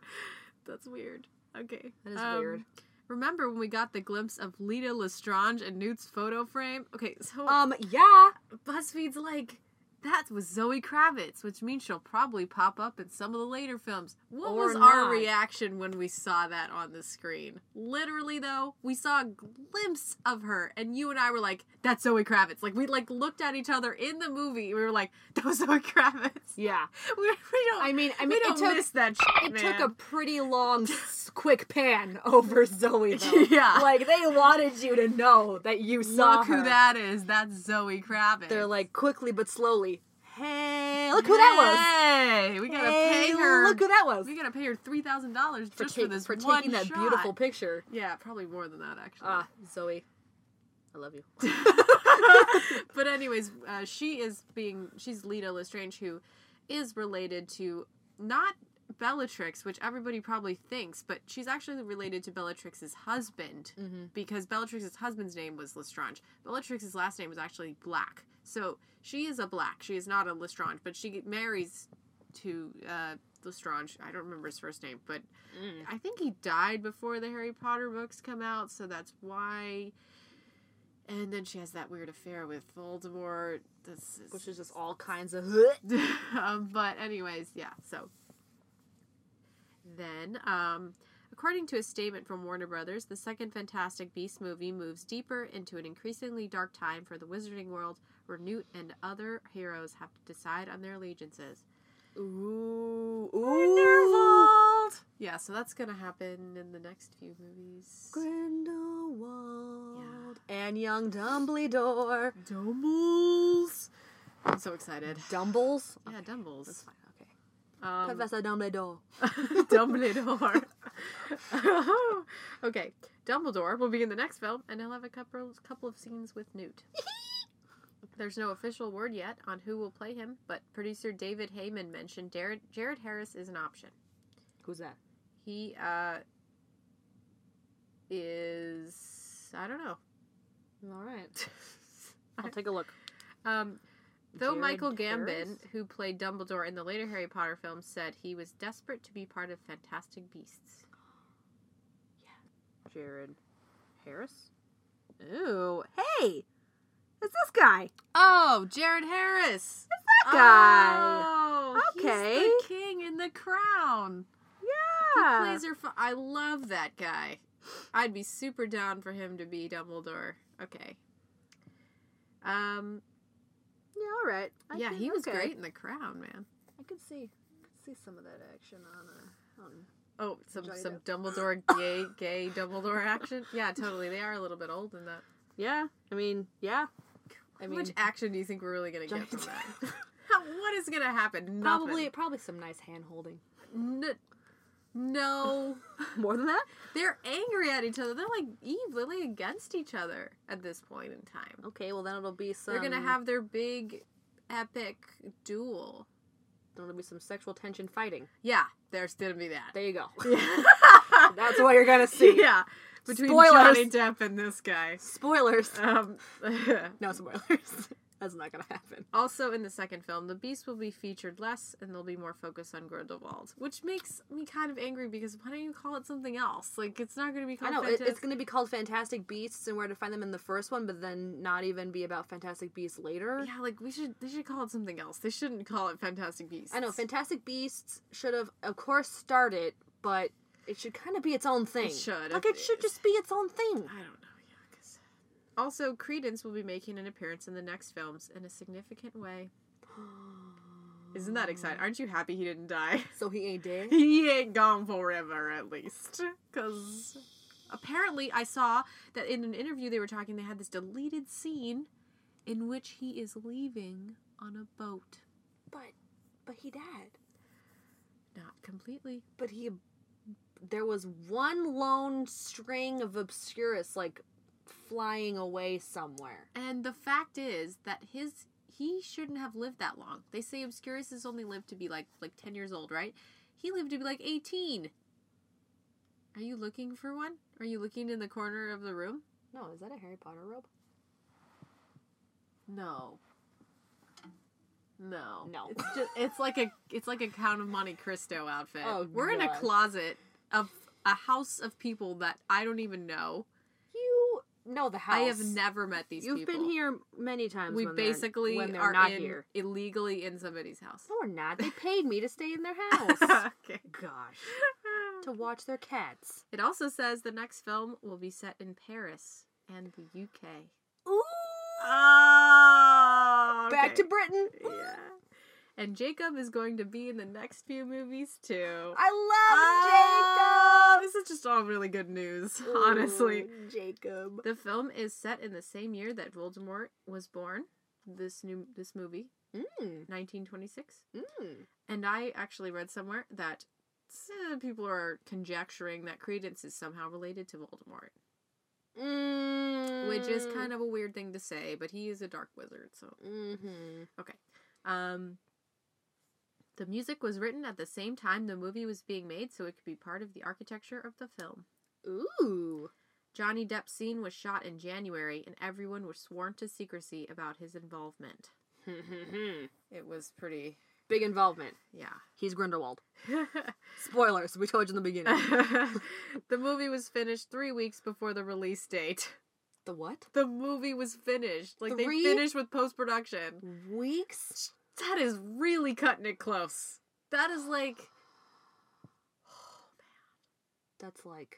That's weird. Okay. That is Um, weird. Remember when we got the glimpse of Leta Lestrange and Newt's photo frame? Okay, so Um, yeah. BuzzFeed's like, that was Zoe Kravitz, which means she'll probably pop up in some of the later films. What Or was our reaction when we saw that on the screen? Literally, though, we saw a glimpse of her, and you and I were like, "That's Zoe Kravitz." Like we like looked at each other in the movie. We were like, "That was Zoe Kravitz." Yeah. We, we don't. I mean, I mean, it don't took miss that. Shit, it took a pretty long, quick pan over Zoe. Though. Yeah. Like they wanted you to know that you saw Look who that is. That's Zoe Kravitz. They're like quickly but slowly. Hey, look who that was! Hey, we gotta Hey, pay her. Look who that was. We gotta pay her three thousand dollars for, just for this for one taking that shot. beautiful picture. Yeah, probably more than that actually. Ah, Zoe, I love you. but anyways, uh, she is being she's Leta Lestrange, who is related to not Bellatrix, which everybody probably thinks, but she's actually related to Bellatrix's husband Mm-hmm. because Bellatrix's husband's name was Lestrange. Bellatrix's last name was actually Black, so she is a Black. She is not a Lestrange, but she marries to uh, Lestrange. I don't remember his first name, but Mm. I think he died before the Harry Potter books come out, so that's why. And then she has that weird affair with Voldemort. This is, Which is just all kinds of. um, but anyways, yeah. So then, um, according to a statement from Warner Brothers, the second Fantastic Beasts movie moves deeper into an increasingly dark time for the Wizarding world, where Newt and other heroes have to decide on their allegiances. Ooh, Grindelwald. Yeah, so that's gonna happen in the next few movies. Grindelwald yeah. and young Dumbledore. Dumbles. I'm so excited. Dumbles. Yeah, Dumbles. Um, Professor Dumbledore. Dumbledore. okay, Dumbledore will be in the next film, and he'll have a couple couple of scenes with Newt. There's no official word yet on who will play him, but producer David Heyman mentioned Jared, Jared Harris is an option. Who's that? He uh is I don't know. All right. I'll take a look. Um, though Jared Michael Gambon, Harris? who played Dumbledore in the later Harry Potter films, said he was desperate to be part of Fantastic Beasts. Yeah. Jared Harris. Ooh. Hey. It's this guy. Oh, Jared Harris. It's that guy. Oh, Okay. He's the king in the crown. Yeah. He plays her. Fa- I love that guy. I'd be super down for him to be Dumbledore. Okay. Um. Yeah. All right. I yeah, can- he was okay. great in the crown, man. I could see. could see some of that action on uh, on. Oh, some Johnny some Depp. Dumbledore gay gay Dumbledore action. Yeah, totally. They are a little bit old in that. Yeah. I mean, yeah. I mean, much action do you think we're really gonna Johnny get from that? What is gonna happen? probably Nothing. probably some nice hand holding. N- no. More than that? They're angry at each other. They're like evilly against each other at this point in time. Okay. Well, then it'll be some. They're gonna have their big epic duel. Then it'll be some sexual tension fighting. Yeah, there's gonna be that. There you go. Yeah. That's what you're gonna see. yeah. Between Spoilers. Johnny Depp and this guy. Spoilers. Um, no spoilers. That's not gonna happen. also, in the second film, the Beast will be featured less, and there'll be more focus on Grindelwald, which makes me kind of angry because why don't you call it something else? Like, it's not going to be called I know it, it's going to be called Fantastic Beasts and where to find them in the first one, but then not even be about Fantastic Beasts later. Yeah, like we should. They should call it something else. They shouldn't call it Fantastic Beasts. I know Fantastic Beasts should have, of course, started, but it should kind of be its own thing. It should, like it should just be its own thing. I don't know. Also, Credence will be making an appearance in the next films in a significant way. Isn't that exciting? Aren't you happy he didn't die? So he ain't dead. he ain't gone forever, at least. Because apparently, I saw that in an interview they were talking, they had this deleted scene in which he is leaving on a boat. But, but he died. Not completely. But he, there was one lone string of Obscurus like flying away somewhere. And the fact is that his he shouldn't have lived that long. They say Obscurus has only lived to be like like ten years old, right? He lived to be like eighteen. Are you looking for one? Are you looking in the corner of the room? No, is that a Harry Potter robe? No. No. No. It's just it's like a it's like a Count of Monte Cristo outfit. Oh, We're in a closet of a house of people that I don't even know. Know the house. I have never met these people. You've people. been here many times. We when they're- basically when they're are not in here. illegally in somebody's house. No, we're not. They paid me to stay in their house. okay. Gosh, to watch their cats. It also says the next film will be set in Paris and the UK. Ooh, Oh, back to Britain. yeah. And Jacob is going to be in the next few movies too. I Ah, Jacob! This is just all really good news, Jacob. honestly. Ooh, Jacob. The film is set in the same year that Voldemort was born. This new this movie, Mm, 1926. mm. And I actually read somewhere that people are conjecturing that Credence is somehow related to Voldemort, Mm. which is kind of a weird thing to say, but he is a dark wizard, so Mm-hmm. okay. Um the music was written at the same time the movie was being made so it could be part of the architecture of the film. Ooh. Johnny Depp's scene was shot in January and everyone was sworn to secrecy about his involvement. It was pretty Big involvement. yeah. He's Grindelwald. Spoilers. We told you in the beginning. the movie was finished three weeks before the release date. the what? The movie was finished. Like Three? they finished with post production. Weeks. That is really cutting it close. That is like oh man, That's like.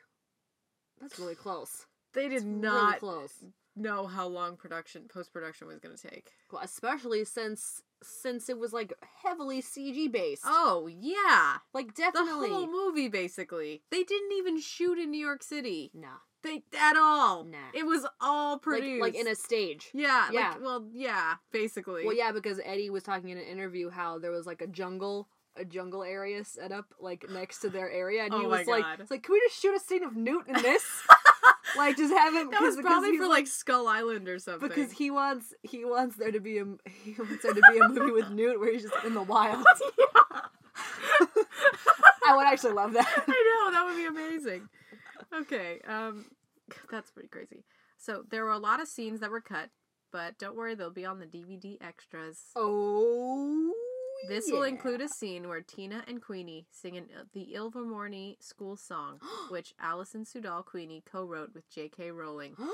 That's really close. they did It's really not close. know how long production post production was going to take. Well, especially since since it was like heavily CG based. Oh yeah, like definitely the whole movie basically. They didn't even shoot in New York City. Nah. They at all. Nah. It was all Like, produced. like in a stage. yeah, Yeah. Like, well, yeah, basically. Well, yeah, because Eddie was talking in an interview how there was like a jungle, a jungle area set up like next to their area, and oh he Oh my was like, God. "It's like, can we just shoot a scene of Newt in this? like, just have him." That was probably for like Skull Island or something. because he wants he wants there to be a he wants there to be a movie with Newt where he's just in the wild. I would actually love that. I know that would be amazing. Okay, um, that's pretty crazy. So there were a lot of scenes that were cut, but don't worry, they'll be on the DVD extras. Oh, This will include a scene where Tina and Queenie sing an, the Ilvermorny school song, which Alison Sudol Queenie co-wrote with J.K. Rowling.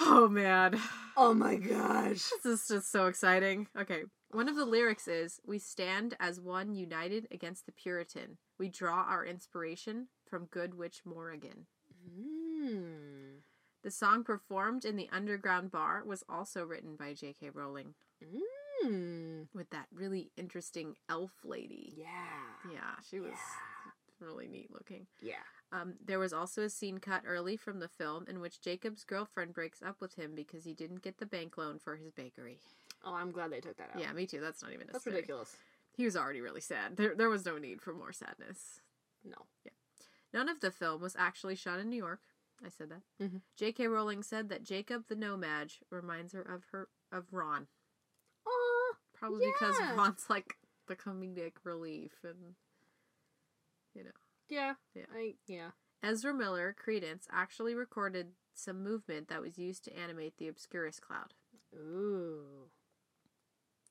Oh man, oh my gosh. this is just so exciting. Okay, one of the lyrics is, "We stand as one united against the Puritan. We draw our inspiration from Good Witch Morrigan." Mm. The song performed in the underground bar was also written by J.K. Rowling Mm. with that really interesting elf lady. Yeah. Yeah, she was Yeah. really neat looking. Yeah. Um, there was also a scene cut early from the film in which Jacob's girlfriend breaks up with him because he didn't get the bank loan for his bakery. Oh, I'm glad they took that out. Yeah, me too. That's not even That's ridiculous. He was already really sad. There, there was no need for more sadness. No. None of the film was actually shot in New York. I said that. Mhm. J.K. Rowling said that Jacob the No-Maj reminds her of her of Ron, Oh, probably because Yeah. Ron's like the comedic relief, and you know. yeah. Yeah. I yeah. Ezra Miller, Credence, actually recorded some movement that was used to animate the Obscurus cloud. Ooh.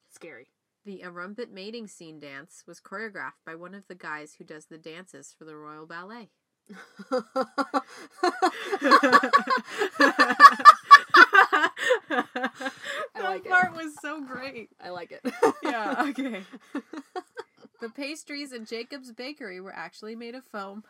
Scary. The Erumpent mating scene dance was choreographed by one of the guys who does the dances for the Royal Ballet. that like it. part was so great. I like it. Yeah, okay. The pastries in Jacob's Bakery were actually made of foam.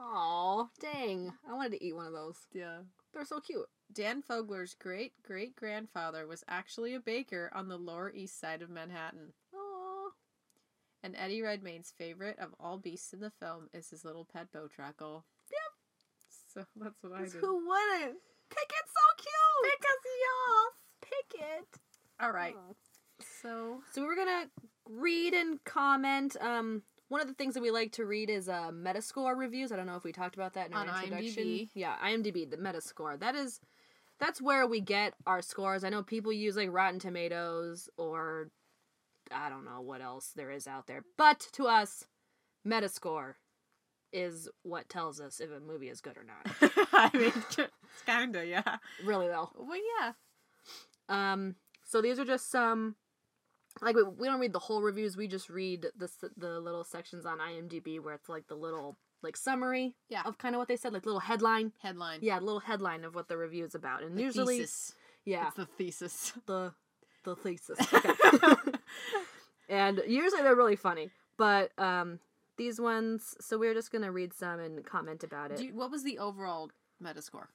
Aw, dang. I wanted to eat one of those. Yeah. They're so cute. Dan Fogler's great great grandfather was actually a baker on the Lower East Side of Manhattan. Aw. And Eddie Redmayne's favorite of all beasts in the film is his little pet bowtruckle. Yep. So that's what I did. Who wouldn't? Pickett so cute. Because y'all. Pickett. All right. So So we're gonna read and comment. Um, one of the things that we like to read is uh, Metascore reviews. I don't know if we talked about that in our On introduction. IMDb. Yeah, IMDb, the Metascore. That is, that's where we get our scores. I know people use like Rotten Tomatoes or I don't know what else there is out there, but to us, Metascore is what tells us if a movie is good or not. I mean, it's kinda yeah. really though. Well, yeah. Um, so these are just some. Like we, we don't read the whole reviews. We just read the the little sections on IMDb where it's like the little like summary Yeah. of kind of what they said, like little headline. Headline. Yeah, little headline of what the review is about, and The usually thesis. yeah It's the thesis. the the thesis. Okay. and usually they're really funny, but um these ones. So we're just gonna read some and comment about it. You, what was the overall Metascore?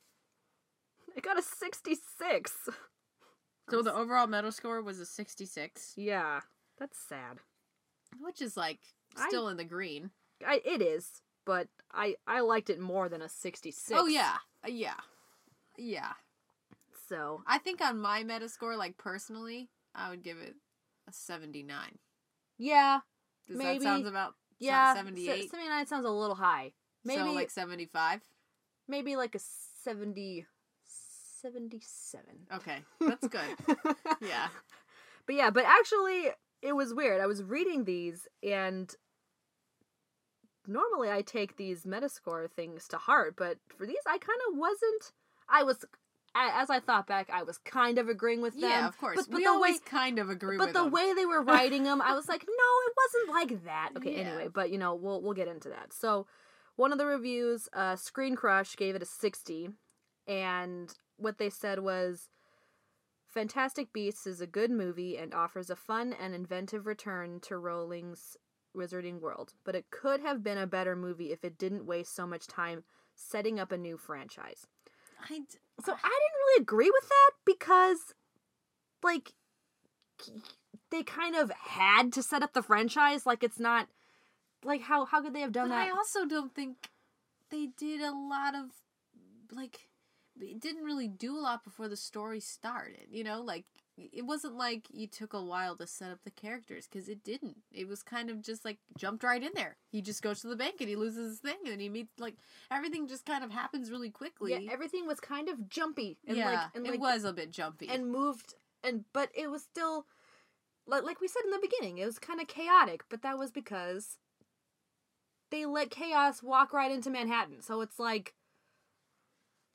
it got a sixty six. So the overall Metascore was a 66, Yeah, that's sad. which is like I- still in the green. I, it is, but I I liked it more than a 66. Oh yeah, Uh, yeah, yeah. So, I think on my Metascore, like personally, I would give it a 79. yeah. Does Maybe. that sound about Yeah. se- 78? 79 sounds a little high. Maybe so like 75. maybe like a 70 77. Okay, that's good. yeah. But yeah, but actually it was weird. I was reading these and normally I take these Metascore things to heart, but for these I kind of wasn't I was as I thought back, I was kind of agreeing with them. Yeah, of course. But, but we the always way, kind of agree but the them. way they were writing them, I was like, no, it wasn't like that. Okay, Yeah. anyway, but you know, we'll we'll get into that. So, one of the reviews, uh, Screen Crush gave it a sixty, and what they said was, "Fantastic Beasts is a good movie and offers a fun and inventive return to Rowling's Wizarding World, but it could have been a better movie if it didn't waste so much time setting up a new franchise." I d- So I didn't really agree with that because, like, they kind of had to set up the franchise. Like it's not like how how could they have done but that? I also don't think they did a lot of like it didn't really do a lot before the story started. You know, like it wasn't like you took a while to set up the characters because it didn't. It was kind of just like jumped right in there. He just goes to the bank and he loses his thing and he meets like everything just kind of happens really quickly. yeah, everything was kind of jumpy and Yeah, like and it like was a bit jumpy. and moved and but it was still like like we said in the beginning, it was kind of chaotic, but that was because they let chaos walk right into Manhattan. So it's like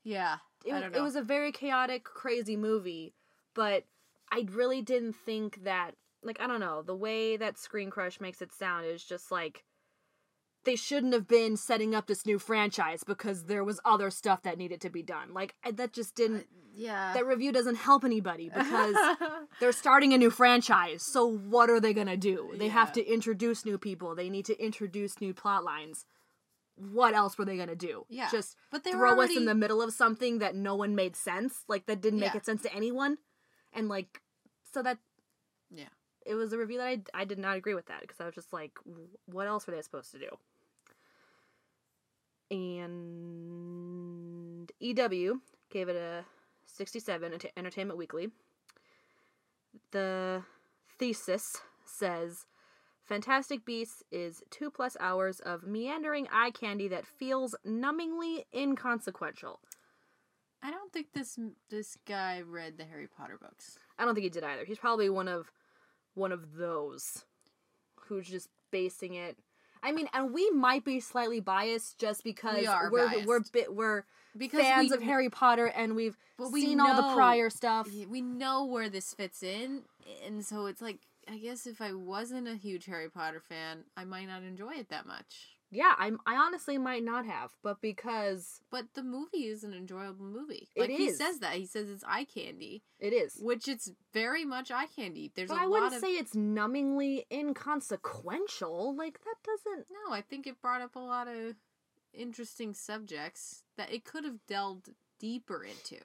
yeah, it, was- it was a very chaotic, crazy movie, but I really didn't think that like I don't know, the way that Screen Crush makes it sound is just like they shouldn't have been setting up this new franchise because there was other stuff that needed to be done. Like I- that just didn't yeah. that review doesn't help anybody because they're starting a new franchise. So what are they gonna do? They have to introduce new people. They need to introduce new plot lines. What else were they gonna do? Yeah, just but they throw us in the middle of something that no one made sense, like that didn't make Yeah. it sense to anyone, and like so that yeah. it was a review that I I did not agree with that because I was just like, what else were they supposed to do? And EW gave it a 67 Entertainment Weekly. The thesis says Fantastic Beasts is two plus hours of meandering eye candy that feels numbingly inconsequential. I don't think this this guy read the Harry Potter books. I don't think he did either. He's probably one of one of those who's just basing it. I mean, and we might be slightly biased just because We are we're biased. we're bit we're Because fans we- of Harry Potter and we've we seen all the prior stuff. we know where this fits in, and so it's like I guess if I wasn't a huge Harry Potter fan, I might not enjoy it that much. Yeah, I'm. I honestly might not have, but because But the movie is an enjoyable movie. It Like he says that he says it's eye candy, it is. which it's very much eye candy. There's But I wouldn't of say it's numbingly inconsequential. Like that doesn't no. I think it brought up a lot of interesting subjects that it could have delved deeper into.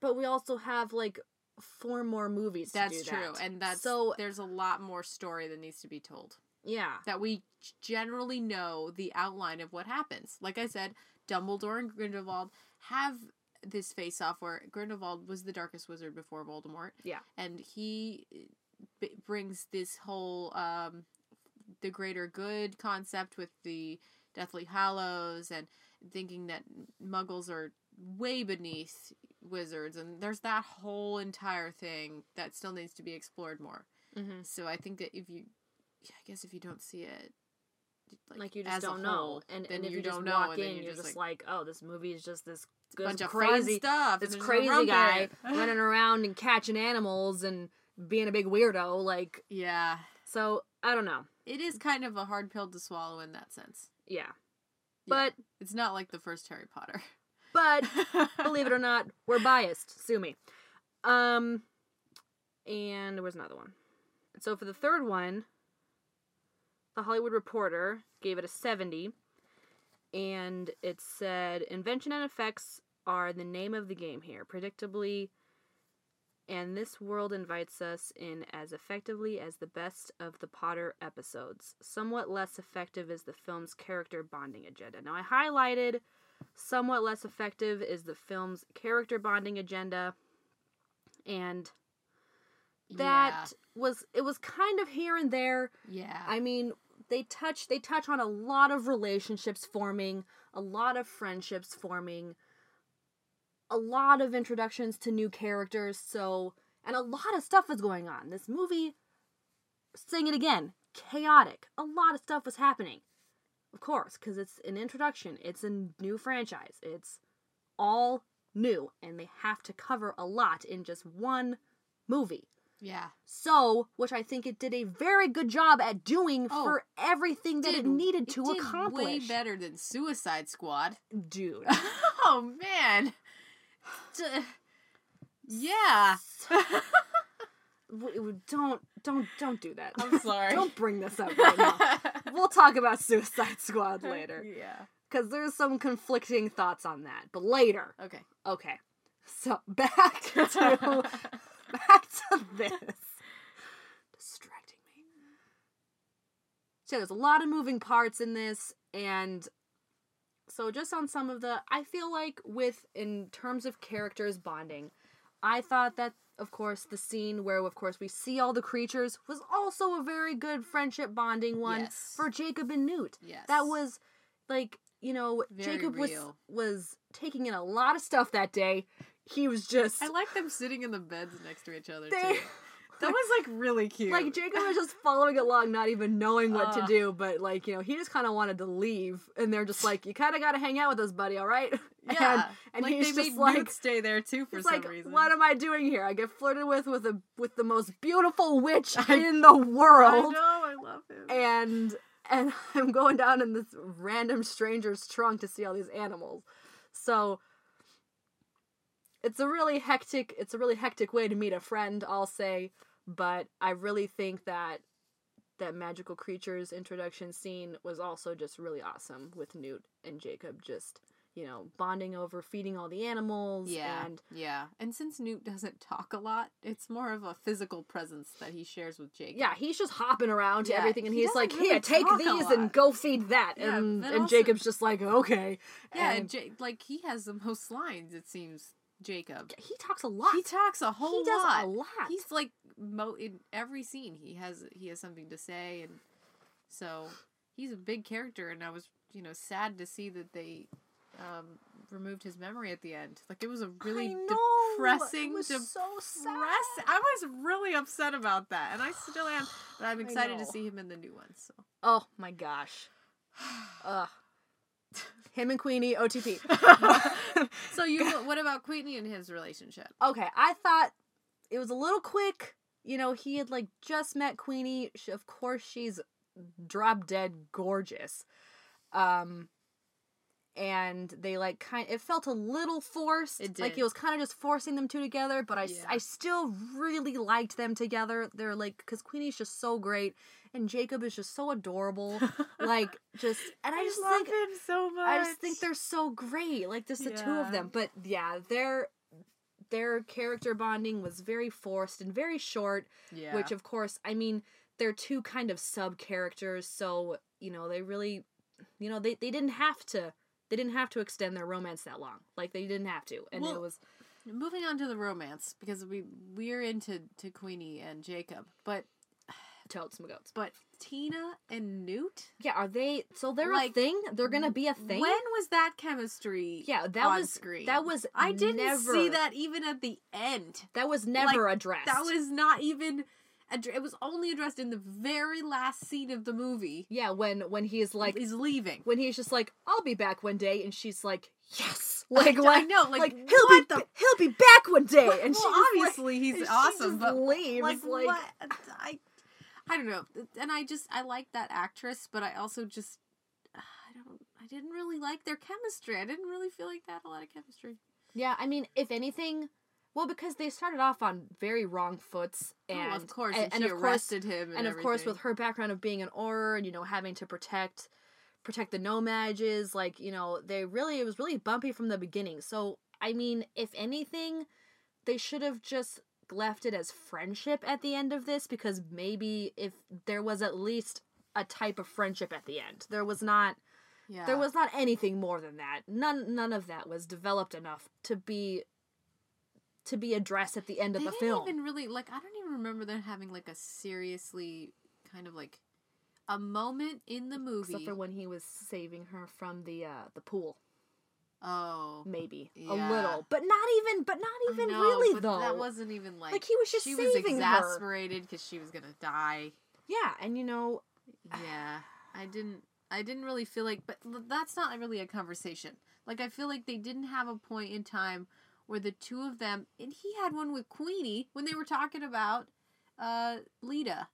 but we also have like four more movies to That's true, that. and that's so there's a lot more story that needs to be told. yeah. that we generally know the outline of what happens. Like I said, Dumbledore and Grindelwald have this face off where Grindelwald was the darkest wizard before Voldemort. Yeah. And he uh, b- brings this whole um the greater good concept with the Deathly Hallows and thinking that muggles are way beneath wizards and there's that whole entire thing that still needs to be explored more. Mm-hmm. So I think that if you, I guess if you don't see it, like, you just don't know and, then and if you you, just don't know, walk in you're you're just just like, oh this movie is just this bunch of crazy stuff. this and there's a crazy guy running around and catching animals and being a big weirdo like Yeah, so i don't know it is kind of a hard pill to swallow in that sense. yeah Yeah. but It's not like the first Harry Potter. but believe it or not we're biased sue me um and where's another one so for the third one the hollywood reporter gave it a 70 and it said invention and effects are the name of the game here predictably and this world invites us in as effectively as the best of the Potter episodes. Somewhat less effective is the film's character bonding agenda. Now, I highlighted somewhat less effective is the film's character bonding agenda, and that was it was kind of here and there. yeah, yeah. I mean, they touch they touch on a lot of relationships forming, a lot of friendships forming, a lot of introductions to new characters, so and a lot of stuff is going on. This movie saying it again, chaotic. A lot of stuff was happening. Of course, cuz it's an introduction. It's a new franchise. It's all new and they have to cover a lot in just one movie. yeah. So, which I think it did a very good job at doing Oh, for everything that it needed to did accomplish. way better than Suicide Squad. Dude. oh man. Yeah. Don't don't don't do that. I'm sorry. don't bring this up right now. we'll talk about Suicide Squad later Yeah. cuz there's some conflicting thoughts on that, but later. Okay. Okay. So, back to back to this. Distracting me. So there's a lot of moving parts in this, and so just on some of the, I feel like with in terms of characters bonding, I thought that of course the scene where of course we see all the creatures was also a very good friendship bonding one Yes. for Jacob and Newt. Yes. That was like you know Very Jacob was was taking in a lot of stuff that day. He was just I like them sitting in the beds next to each other They- too. That was like really cute. like Jacob was just following along, not even knowing what to uh. do, but like you know, he just kind of wanted to leave, and they're just like, "You kind of got to hang out with us, buddy. All right?" yeah, and, and like he's they just made like, stay there too for some like, reason. "What am I doing here? I get flirted with with a with the most beautiful witch I- in the world. I know, I love him. and and I'm going down in this random stranger's trunk to see all these animals." So it's a really hectic it's a really hectic way to meet a friend i'll say but i really think that that magical creatures introduction scene was also just really awesome with newt and jacob just you know bonding over feeding all the animals yeah, and yeah. And since Newt doesn't talk a lot, it's more of a physical presence that he shares with Jacob. yeah he's just hopping around to Yeah, everything and he he's like really here take these and go feed that Yeah, and and also- jacob's just like okay yeah. and And like he has the most lines. It seems Jacob. he talks a lot He talks a whole he does lot. a lot He's like mo in every scene. He has he has something to say, and so he's a big character. And I was you know sad to see that they um, removed his memory at the end. Like it was a really I know, depressing, it was so sad. I was really upset about that, and I still am. But I'm excited to see him in the new one. So Oh my gosh. Ugh. Him and Queenie, OTP. so you what about Queenie and his relationship? okay, I thought it was a little quick. You know, he had like just met Queenie. She, of course, she's drop dead gorgeous. Um, and they like kind. It felt a little forced. It did. Like it was kind of just forcing them two together. But i, Yeah. I still really liked them together. They're like because Queenie's just so great, and Jacob is just so adorable. like just, and I, just think him so much. I just think they're so great. Like just the two of them. But yeah, their their character bonding was very forced and very short. yeah. Which of course, I mean, they're two kind of sub characters, so you know they really, you know, they they didn't have to. They didn't have to extend their romance that long. Like they didn't have to, and it was Moving on to the romance because we we're into to Queenie and Jacob, but totes and goats. but Tina and Newt. Yeah, are they? So they're a Like, thing. They're gonna be a thing. When was that chemistry? Yeah, that on was screen. that was I didn't never, see that even at the end. That was never Like, addressed. That was not even. It was only addressed in the very last scene of the movie. yeah. When when he is like he's leaving. when he's just like, "I'll be back one day," and she's like, "Yes!" Like, I like know, like, he'll what be the- he'll be back one day, and she like- obviously and he's awesome, but leaves, like, like- what? I, I don't know, and I just I like that actress, but I also just uh, I don't I didn't really like their chemistry. I didn't really feel like they had a lot of chemistry. Yeah, I mean, if anything, well, because they started off on very wrong foots, and oh, of course, and, and, she of course, arrested him, and, and of course, with her background of being an Auror and you know having to protect protect the No-Majs, like you know, they really it was really bumpy from the beginning. So I mean, if anything, they should have just left it as friendship at the end of this because maybe if there was at least a type of friendship at the end, there was not. yeah. There was not anything more than that. None none of that was developed enough to be to be addressed at the end of they the didn't film. even really like. I don't even remember them having like a seriously kind of like a moment in the movie. Except for when he was saving her from the uh the pool. oh, Maybe. A little. But not even but not even know, really though. That wasn't even like Like, he was just she was exasperated because she was gonna die. Yeah, and you know Yeah, I didn't. I didn't really feel like, but that's not really a conversation. Like I feel like they didn't have a point in time where the two of them, and he had one with Queenie when they were talking about uh Leta.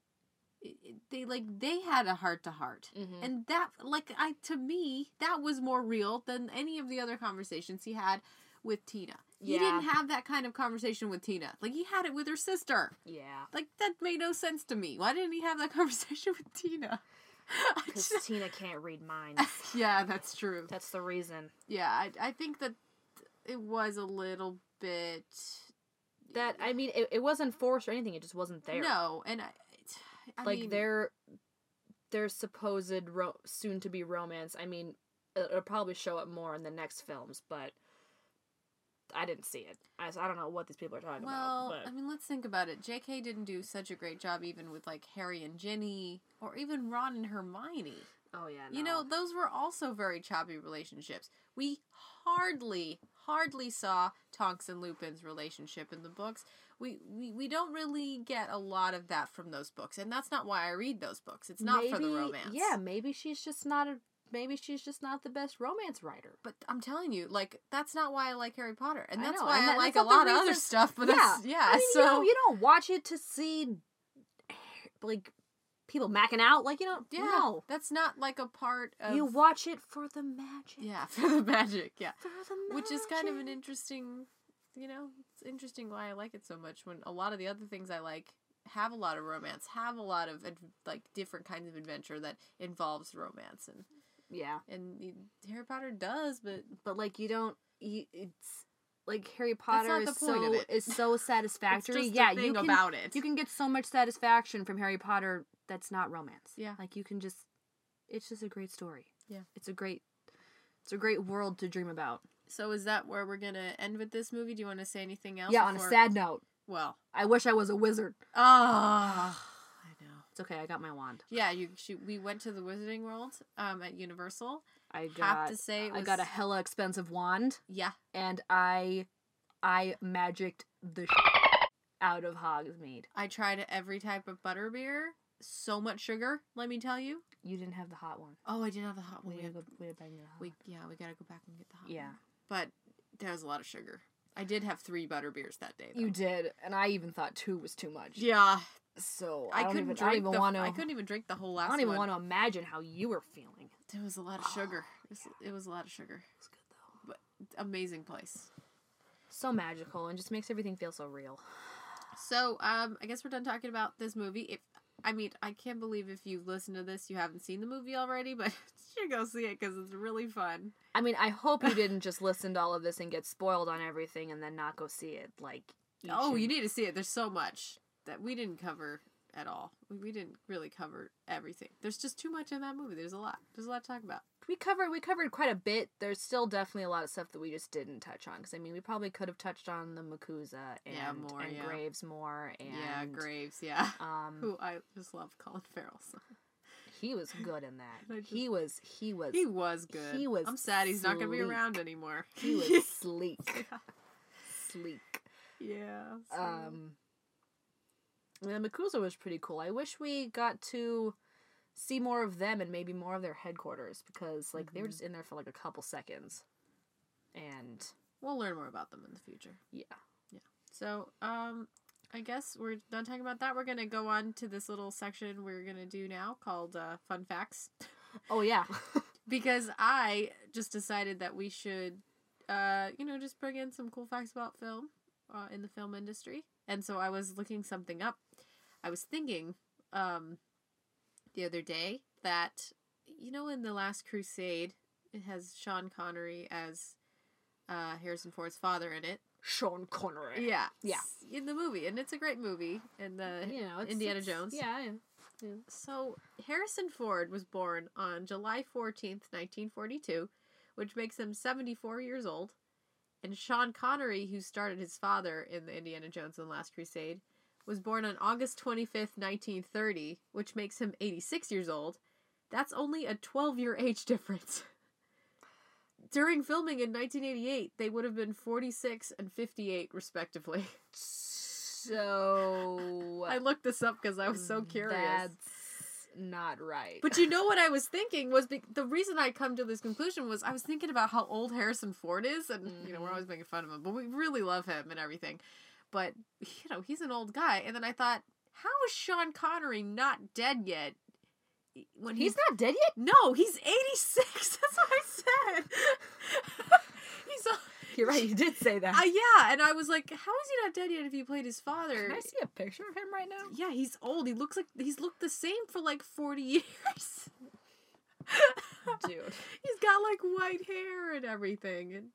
It- it- They like they had a heart to heart, Mhm. and that like I to me that was more real than any of the other conversations he had with Tina. He didn't have that kind of conversation with Tina. Like he had it with her sister. Yeah. Like that made no sense to me. Why didn't he have that conversation with Tina? Because Tina can't read minds. yeah, that's true. That's the reason. Yeah, I I think that it was a little bit That I mean it, it wasn't forced or anything, it just wasn't there. No, and I, I like mean, they're their supposed ro- soon to be romance. I mean, it- it'll probably show up more in the next films, but I didn't see it. I, I don't know what these people are talking Well, about. But I mean, let's think about it. J.K. didn't do such a great job even with like Harry and Ginny, or even Ron and Hermione. oh yeah, You know, those were also very choppy relationships. We hardly, hardly saw Tonks and Lupin's relationship in the books. We, we we don't really get a lot of that from those books, and that's not why I read those books. It's not for the romance. Yeah, maybe she's just not a. Maybe she's just not the best romance writer. But I'm telling you, like that's not why I like Harry Potter, and I that's know, why and I like a lot of other stuff. But yeah, yeah. I mean, so you don't, you don't watch it to see like people macking out. Like you don't. yeah, No, that's not like a part of you watch it for the magic. yeah for the magic. Yeah, for the magic. which is kind of an interesting, you know, it's interesting why I like it so much. When a lot of the other things I like have a lot of romance, have a lot of like different kinds of adventure that involves romance, and yeah. and Harry Potter does, but but like you don't you, it's like Harry Potter is the point of so is so satisfactory. yeah, you can about it. you can get so much satisfaction from Harry Potter that's not romance. Yeah. Like you can just it's just a great story. Yeah. It's a great it's a great world to dream about. so is that where we're gonna end with this movie? Do you want to say anything else? yeah, on a sad note, Well, I wish I was a wizard. oh, I know. It's okay, I got my wand. Yeah, you. She, we went to the Wizarding World um, at Universal. I Have to say it I got a hella expensive wand Yeah, and I I magicked the out of Hogsmeade. I tried every type of butterbeer. So much sugar, let me tell you. You didn't have the hot one. Oh, I didn't have the hot one. We We, had to go, we had to bang the hot we one. yeah, we gotta go back and get the hot one. Yeah. one. But there was a lot of sugar. I did have three butterbeers that day. Though. You did, and I even thought two was too much. Yeah, So I, I, couldn't even, drink I even the. want to. I couldn't even drink the whole last. I don't even one. want to imagine how you were feeling. There was a lot of sugar. It was, it was a lot of sugar. It's good though. But amazing place. So magical and just makes everything feel so real. So, um, I guess we're done talking about this movie. If I mean, I can't believe if you listen to this, you haven't seen the movie already, but you should go see it because it's really fun. I mean, I hope you didn't just listen to all of this and get spoiled on everything and then not go see it. Like, Oh, and- you need to see it. There's so much that we didn't cover at all. We, we didn't really cover everything. There's just too much in that movie. There's a lot. There's a lot to talk about. We covered we covered quite a bit. There's still definitely a lot of stuff that we just didn't touch on because I mean, we probably could have touched on the MACUSA and Yeah, more, and yeah. Graves more and yeah, Graves. Yeah. Um, Who I just love Colin Farrell. So. he was good in that. Just- he was he was He was good. He was I'm sad he's not going to be around anymore. he was sleek, sleek. yeah. so- Um, and the MACUSA was pretty cool. I wish we got to see more of them and maybe more of their headquarters because like they were Mhm. just in there for like a couple seconds, and we'll learn more about them in the future. Yeah. Yeah, So, um, I guess we're done talking about that. We're gonna go on to this little section we're gonna do now called uh, fun facts, oh yeah, because I just decided that we should, uh, you know, just bring in some cool facts about film, uh, in the film industry. And so I was looking something up. I was thinking, um, the other day that you know, in the Last Crusade, it has Sean Connery as uh, Harrison Ford's father in it. Sean Connery. Yeah, Yeah. in the movie, and it's a great movie. And the you know, it's, Indiana it's- Jones. Yeah, yeah. So Harrison Ford was born on July fourteenth, nineteen forty-two, which makes him seventy-four years old. And Sean Connery, who started his father in the Indiana Jones and the Last Crusade, was born on August twenty-fifth, nineteen thirty, which makes him eighty-six years old. That's only a twelve-year age difference. During filming in 1988, they would have been 46 and 58, respectively. So I looked this up because I was so curious. That's not right. But you know what I was thinking was be- the reason I come to this conclusion was I was thinking about how old Harrison Ford is, and you know we're Mhm. always making fun of him, but we really love him and everything. But you know he's an old guy, and then I thought, how is Sean Connery not dead yet? When he's not dead yet. no, he's eighty six. That's what I said. he's You're right. You did say that. uh, yeah, and I was like, how is he not dead yet if he played his father? Can I see a picture of him right now? Yeah, he's old. He looks like he's looked the same for like 40 years. Dude. he's got like white hair and everything. And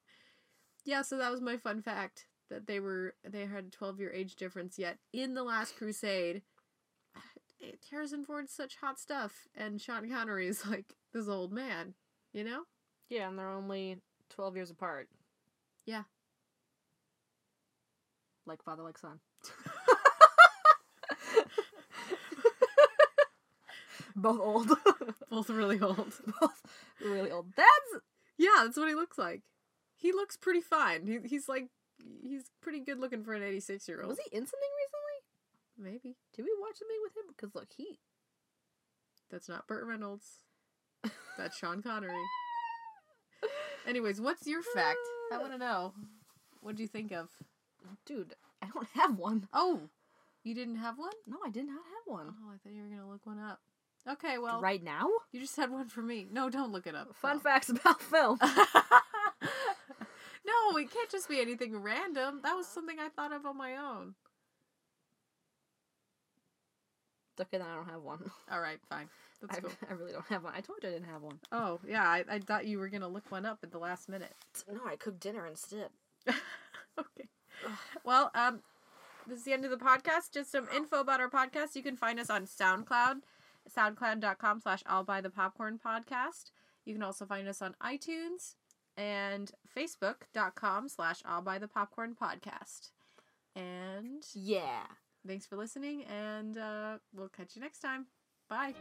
yeah, so that was my fun fact that they were they had a 12 year age difference yet in the last crusade. Harrison Ford's such hot stuff, and Sean Connery is like this old man. You know? Yeah, and they're only 12 years apart. Yeah. Like father, like son. Both old. Both really old. Both really old. That's Yeah, that's what he looks like. He looks pretty fine. He, he's like, he's pretty good looking for an 86 year old. was he in something recently? Maybe. Did we watch something with him? Because look, he That's not Burt Reynolds. That's Sean Connery. Anyways, what's your fact? I want to know. What do you think of? dude, I don't have one. Oh, you didn't have one? No, I did not have one. Oh, I thought you were gonna look one up. Okay, well, right now? you just had one for me. No, don't look it up. Fun No. facts about film. no, it can't just be anything random. That was something I thought of on my own. okay, then I don't have one. All right, fine. That's I, cool. I really don't have one. I told you I didn't have one. Oh, yeah, I, I thought you were gonna look one up at the last minute. No, I cooked dinner instead. okay. Well, um, this is the end of the podcast. Just some info about our podcast. You can find us on SoundCloud, soundcloud.com slash I'll Buy the Popcorn Podcast. You can also find us on iTunes and facebook.com slash I'll Buy the Popcorn Podcast. And Yeah. thanks for listening, and uh, we'll catch you next time. Bye.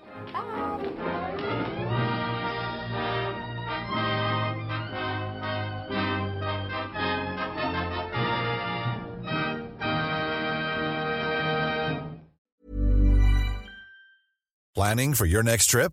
Planning for your next trip?